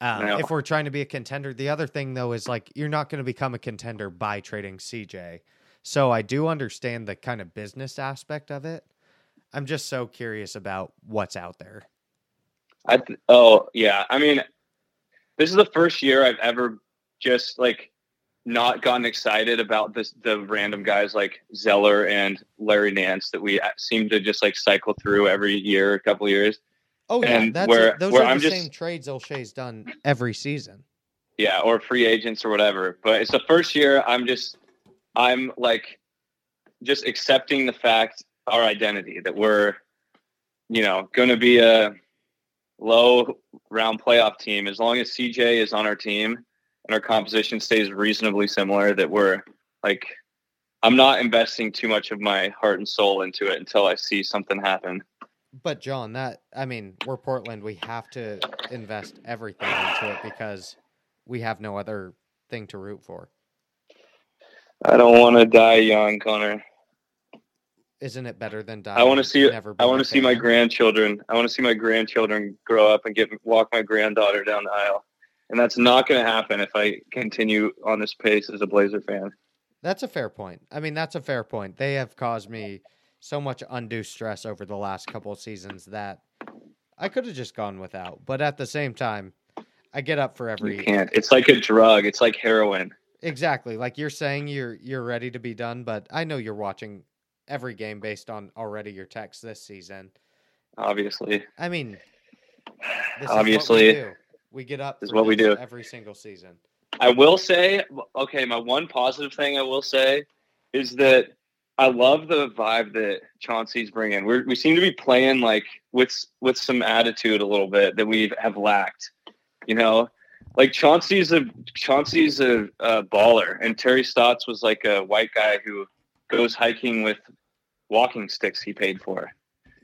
Um, No. If we're trying to be a contender, the other thing though is like you're not going to become a contender by trading CJ. So I do understand the kind of business aspect of it. I'm just so curious about what's out there. I th- oh yeah. I mean, this is the first year I've ever just like not gotten excited about this the random guys like Zeller and Larry Nance that we uh, seem to just like cycle through every year, a couple years. Oh yeah, And that's where- those where are I'm the just- same trades Olshey's done every season. Yeah, or free agents or whatever. But it's the first year I'm just I'm like just accepting the fact our identity that we're you know going to be a low round playoff team as long as CJ is on our team and our composition stays reasonably similar that we're like I'm not investing too much of my heart and soul into it until I see something happen. But Jon, that I mean, we're Portland. We have to invest everything into it because we have no other thing to root for. I don't want to die young, Connor. Isn't it better than dying? I want to see never I want to see my grandchildren. I want to see my grandchildren grow up and get walk my granddaughter down the aisle. And that's not going to happen if I continue on this pace as a Blazer fan. That's a fair point. I mean, that's a fair point. They have caused me so much undue stress over the last couple of seasons that I could have just gone without. But at the same time, I get up for every You can't. It's like a drug. It's like heroin. Exactly. Like you're saying you're you're ready to be done, but I know you're watching every game based on already your text this season. Obviously, I mean, this Obviously, is what we, do. we get up. this is what we do. every single season. I will say, okay, my one positive thing I will say is that I love the vibe that Chauncey's bringing. We we seem to be playing like with with some attitude a little bit that we have lacked. You know, like Chauncey's a Chauncey's a, a baller, and Terry Stotts was like a white guy who goes hiking with walking sticks he paid for.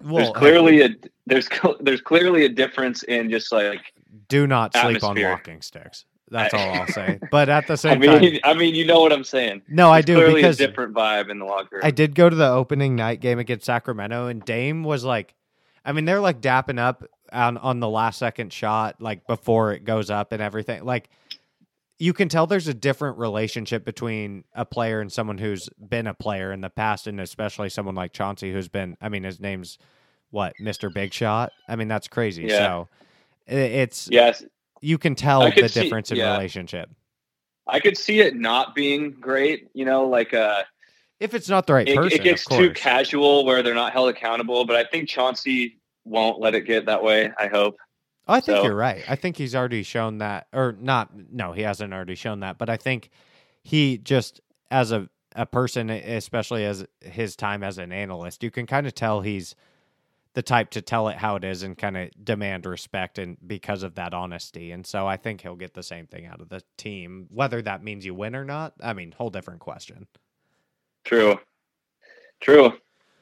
Well, there's clearly a there's there's clearly a difference in just like do not sleep on walking sticks. That's all I'll say. But at the I same mean time, I mean you know what I'm saying. no, I do clearly because a different vibe in the locker room. I did go to the opening night game against Sacramento, and Dame was like, I mean, they're like dapping up on on the last second shot, like before it goes up and everything. Like, you can tell there's a different relationship between a player and someone who's been a player in the past, and especially someone like Chauncey, who's been. I mean, his name's what, Mister Big Shot. I mean, that's crazy. Yeah. So it's yes, you can tell the see- difference in yeah. relationship. I could see it not being great. You know, like uh, If it's not the right it, person, it gets too casual where they're not held accountable. But I think Chauncey won't let it get that way. I hope. Oh, I think So- you're right. I think he's already shown that, or not. No, he hasn't already shown that. But I think he just, as a a person, especially as his time as an analyst, you can kind of tell he's the type to tell it how it is and kind of demand respect, and because of that honesty. And so I think he'll get the same thing out of the team, whether that means you win or not. I mean, whole different question. True. True.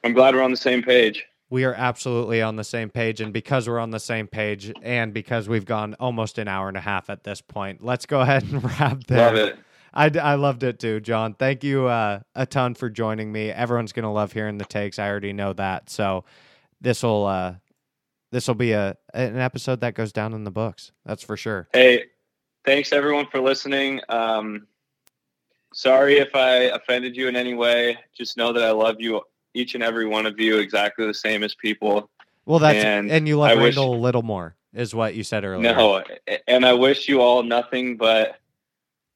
I'm glad we're on the same page. We are absolutely on the same page. And because we're on the same page and because we've gone almost an hour and a half at this point, let's go ahead and wrap there. Love it. I, I loved it too, Jon. Thank you uh, a ton for joining me. Everyone's going to love hearing the takes. I already know that. So this will uh, this will be a an episode that goes down in the books. That's for sure. Hey, thanks everyone for listening. Um, sorry if I offended you in any way. Just know that I love you, each and every one of you, exactly the same as people. Well, that's and, And you love I wish- Randall a little more, is what you said earlier. No, and I wish you all nothing but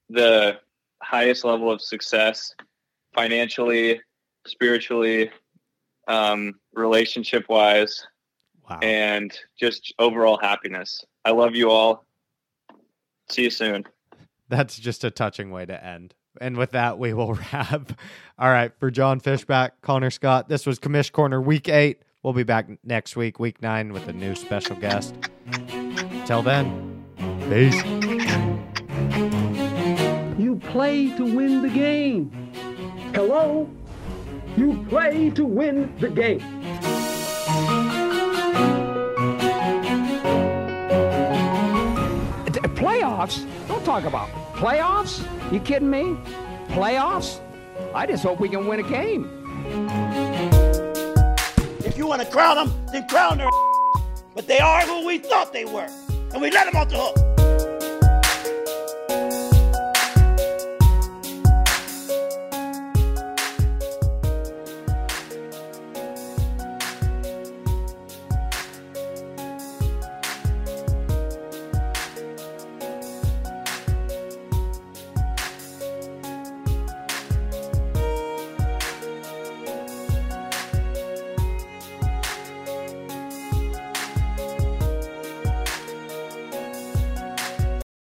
the highest level of success financially, spiritually, um, relationship wise, Wow. and just overall happiness. I love you all. See you soon. That's just a touching way to end. And with that, we will wrap. All right. For Jon Fishback, Connor Scott, this was Commish Corner Week 8. We'll be back next week, Week 9, with a new special guest. Till then, peace. You play to win the game. Hello? You play to win the game. Playoffs? Don't talk about playoffs. You kidding me? Playoffs? I just hope we can win a game. If you want to crown them, then crown their But they are who we thought they were. And we let them off the hook.